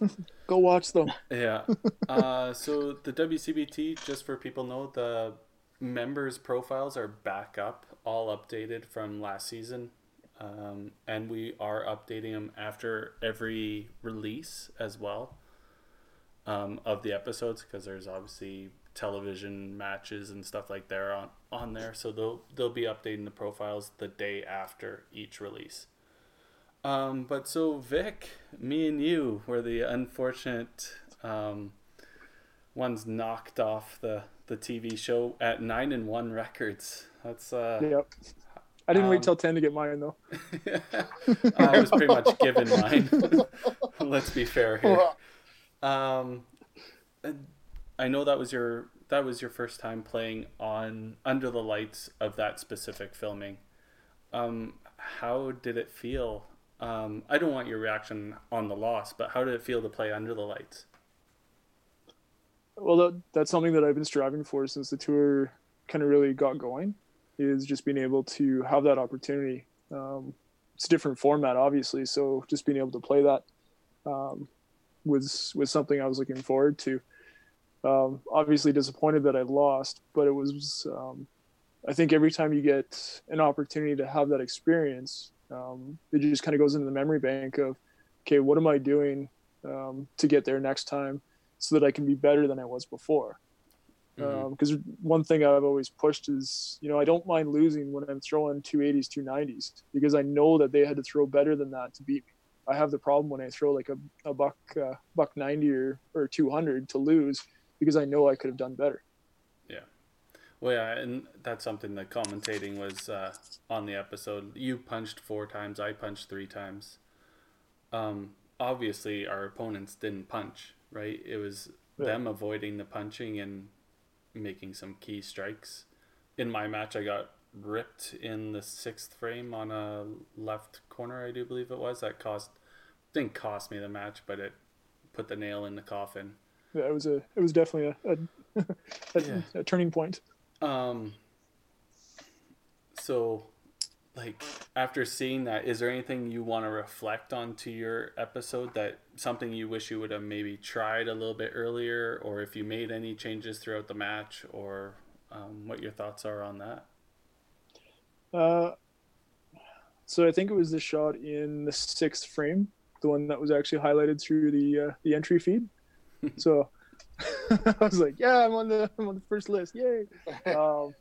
[laughs] Go watch them. Yeah. [laughs] Uh, so the WCBT, just for people know, the members' profiles are back up, all updated from last season. Um, and we are updating them after every release as well um, of the episodes because there's obviously television matches and stuff like that on on there. So they'll they'll be updating the profiles the day after each release. Um, but so Vic, me and you were the unfortunate um, ones knocked off the the TV show at nine and one records. That's uh. Yep. I didn't um, wait till ten to get mine though. [laughs] I was pretty much given mine. [laughs] Let's be fair here. Um, I know that was your that was your first time playing on under the lights of that specific filming. Um, how did it feel? Um, I don't want your reaction on the loss, but how did it feel to play under the lights? Well, that, that's something that I've been striving for since the tour kind of really got going. Is just being able to have that opportunity. Um, it's a different format, obviously, so just being able to play that um, was was something I was looking forward to. Um, obviously disappointed that I lost, but it was. Um, I think every time you get an opportunity to have that experience, um, it just kind of goes into the memory bank of, okay, what am I doing um, to get there next time, so that I can be better than I was before. Because mm-hmm. Um, one thing I've always pushed is, you know, I don't mind losing when I'm throwing 280s, 290s, because I know that they had to throw better than that to beat me. I have the problem when I throw like a, a buck uh, buck 90 or, or 200 to lose because I know I could have done better. Yeah. Well, yeah, and that's something that commentating was uh, on the episode. You punched four times, I punched three times. Um, obviously, our opponents didn't punch, right? It was yeah. them avoiding the punching and making some key strikes. In my match, I got ripped in the sixth frame on a left corner, I do believe it was. That cost didn't cost me the match, but it put the nail in the coffin. Yeah, it was a it was definitely a a, [laughs] a, yeah. a turning point. Um. So, like after seeing that, is there anything you want to reflect on to your episode that something you wish you would have maybe tried a little bit earlier, or if you made any changes throughout the match, or um, what your thoughts are on that? Uh, so I think it was the shot in the sixth frame, the one that was actually highlighted through the uh, the entry feed. [laughs] so [laughs] I was like, yeah, I'm on the I'm on the first list, yay! [laughs] Um,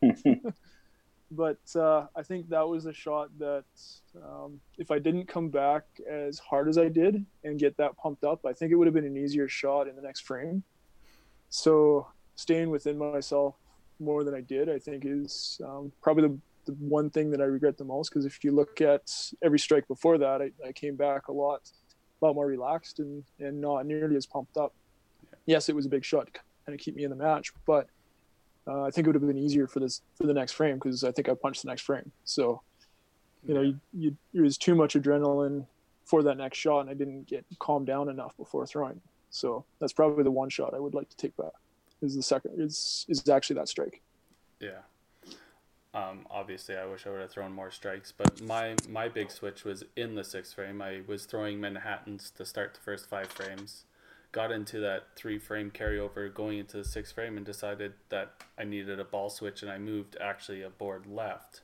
but uh, I think that was a shot that um, if I didn't come back as hard as I did and get that pumped up, I think it would have been an easier shot in the next frame. So staying within myself more than I did, I think is um, probably the the one thing that I regret the most because if you look at every strike before that, I, I came back a lot, a lot more relaxed and, and not nearly as pumped up. yes, it was a big shot to kind of keep me in the match, but uh, I think it would have been easier for this for the next frame because I think I punched the next frame. So, you know, you, you, it was too much adrenaline for that next shot, and I didn't get calmed down enough before throwing. So that's probably the one shot I would like to take back. Is the second is is actually that strike. Yeah. Um, obviously, I wish I would have thrown more strikes, but my my big switch was in the sixth frame. I was throwing Manhattan's to start the first five frames, got into that three frame carryover going into the sixth frame, and decided that I needed a ball switch, and I moved actually a board left,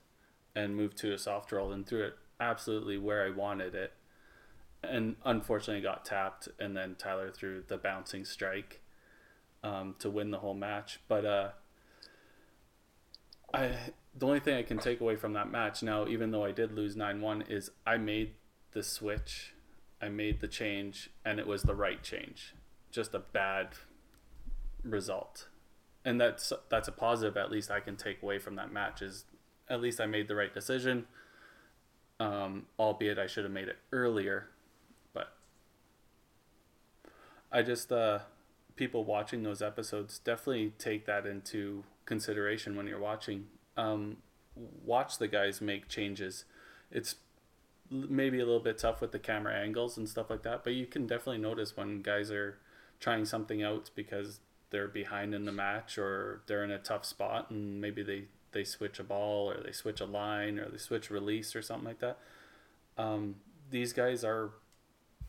and moved to a soft roll and threw it absolutely where I wanted it, and unfortunately got tapped, and then Tyler threw the bouncing strike, um, to win the whole match, but uh. I the only thing I can take away from that match now, even though I did lose nine one, is I made the switch, I made the change, and it was the right change. Just a bad result, and that's that's a positive. At least I can take away from that match is at least I made the right decision. Um, albeit I should have made it earlier, but I just uh, people watching those episodes definitely take that into consideration when you're watching. Um, watch the guys make changes. It's maybe a little bit tough with the camera angles and stuff like that, but you can definitely notice when guys are trying something out because they're behind in the match or they're in a tough spot and maybe they, they switch a ball or they switch a line or they switch release or something like that. Um, these guys are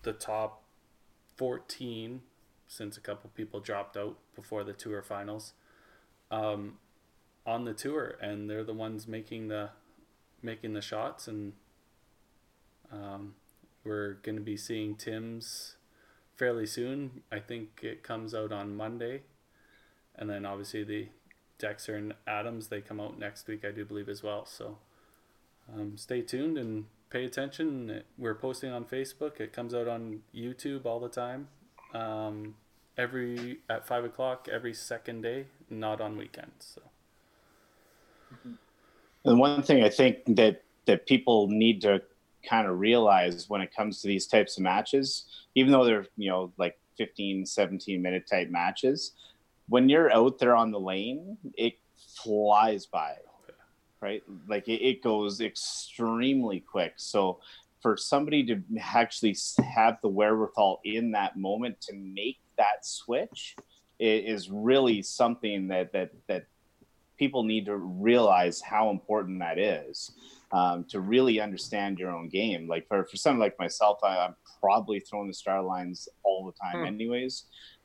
the top 14 since a couple people dropped out before the tour finals um, on the tour, and they're the ones making the making the shots, and um, we're going to be seeing Tim's fairly soon. I think it comes out on Monday, and then obviously the Dexter and Adams they come out next week, I do believe as well. So um, stay tuned and pay attention. We're posting on Facebook. It comes out on YouTube all the time. Um, every at five o'clock every second day, not on weekends. So. And one thing I think that that people need to kind of realize when it comes to these types of matches, even though they're you know like 15, 17 minute type matches, when you're out there on the lane, it flies by, right? Like it, it goes extremely quick. So for somebody to actually have the wherewithal in that moment to make that switch is really something that that that people need to realize how important that is um, to really understand your own game. Like for for someone like myself, I, am probably throwing the star lines all the time, hmm. anyways,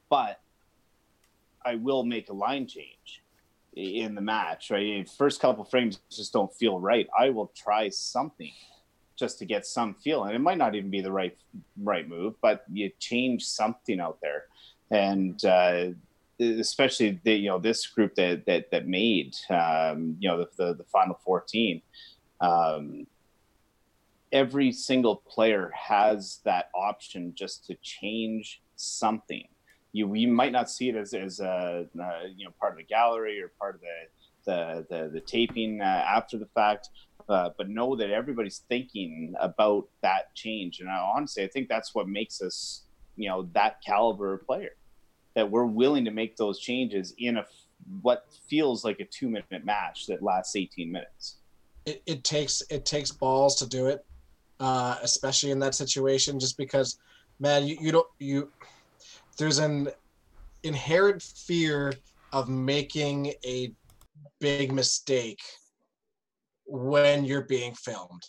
but I will make a line change in the match. Right, first couple frames just don't feel right. I will try something just to get some feel, and it might not even be the right right move, but you change something out there and uh, especially the, you know this group that that that made um, you know the, the, the final 14 um, every single player has that option just to change something. You you might not see it as, as a uh, you know part of the gallery or part of the the the, the taping uh, after the fact uh, but know that everybody's thinking about that change. And I, honestly i think that's what makes us you know that caliber player that we're willing to make those changes in a what feels like a two minute match that lasts 18 minutes. It, it takes it takes balls to do it uh, especially in that situation just because man you, you don't you there's an inherent fear of making a big mistake when you're being filmed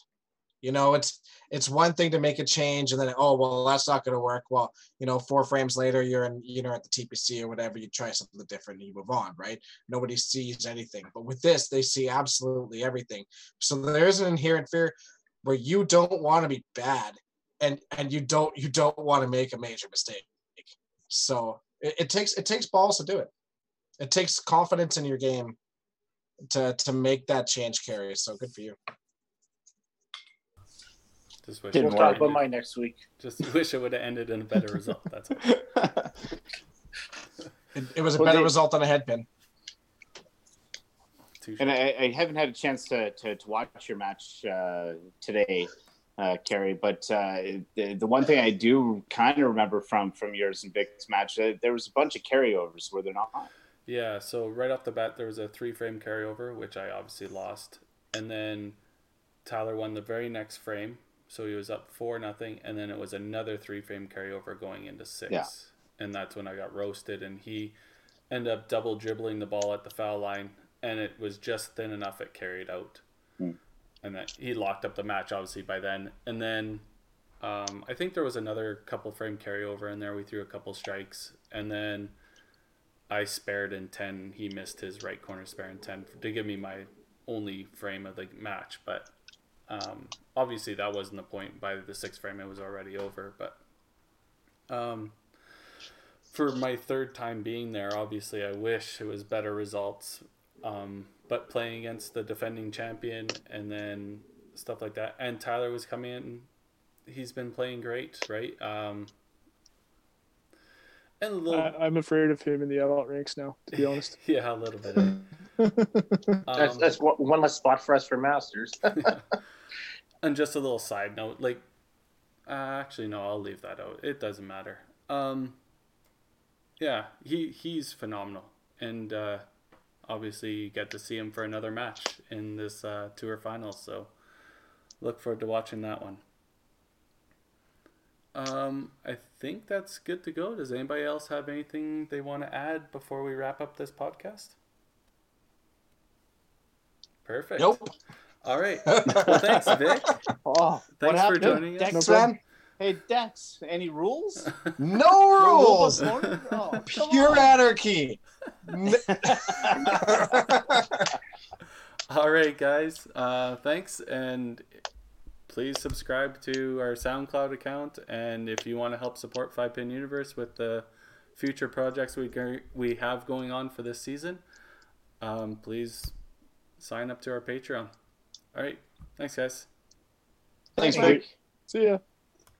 you know, it's it's one thing to make a change and then oh well that's not going to work. Well, you know, four frames later you're in you know at the TPC or whatever. You try something different and you move on, right? Nobody sees anything, but with this they see absolutely everything. So there is an inherent fear where you don't want to be bad and and you don't you don't want to make a major mistake. So it, it takes it takes balls to do it. It takes confidence in your game to to make that change carry. So good for you. Just wish we'll talk about mine next week. Just [laughs] wish it would have ended in a better result. That's all. [laughs] it, it, was a well, better they, result than a headpin. And I, I, haven't had a chance to, to, to watch your match uh, today. uh, Kerry. But uh, the, the one thing I do kind of remember from from yours and Vic's match, uh, there was a bunch of carryovers, were there not? Yeah, so right off the bat, there was a three frame carryover, which I obviously lost. And then Tyler won the very next frame. So he was up 4 nothing, And then it was another three frame carryover going into six. Yeah. And that's when I got roasted. And he ended up double dribbling the ball at the foul line. And it was just thin enough it carried out. Hmm. And that he locked up the match, obviously, by then. And then um, I think there was another couple frame carryover in there. We threw a couple strikes. And then I spared in 10. He missed his right corner spare in 10 to give me my only frame of the match. But um, obviously, that wasn't the point. By the sixth frame, it was already over. But um, for my third time being there, obviously, I wish it was better results. Um, but playing against the defending champion and then stuff like that. And Tyler was coming in. He's been playing great, right? Um, and a little, I, I'm afraid of him in the adult ranks now, to be honest. [laughs] yeah, a little bit. [laughs] Um, That's that's one one less spot for us for Masters. [laughs] and just a little side note, like, uh, actually, no, I'll leave that out. It doesn't matter. Um, yeah, he he's phenomenal, and uh, obviously you get to see him for another match in this uh, tour finals. So look forward to watching that one. Um, I think that's good to go. Does anybody else have anything they want to add before we wrap up this podcast? Perfect. Nope. All right. Well, thanks, [laughs] Vic. Oh, Thanks for joining us. Dex, No. Hey, Dex, any rules? No [laughs] No rules. rules, Oh, Pure anarchy. [laughs] All right, guys. Uh, thanks, and please subscribe to our SoundCloud account. And if you want to help support Five Pin Universe with the future projects we go- we have going on for this season, um, please sign up to our Patreon. All right, thanks, guys. Thanks, Thanks, Vic. See ya.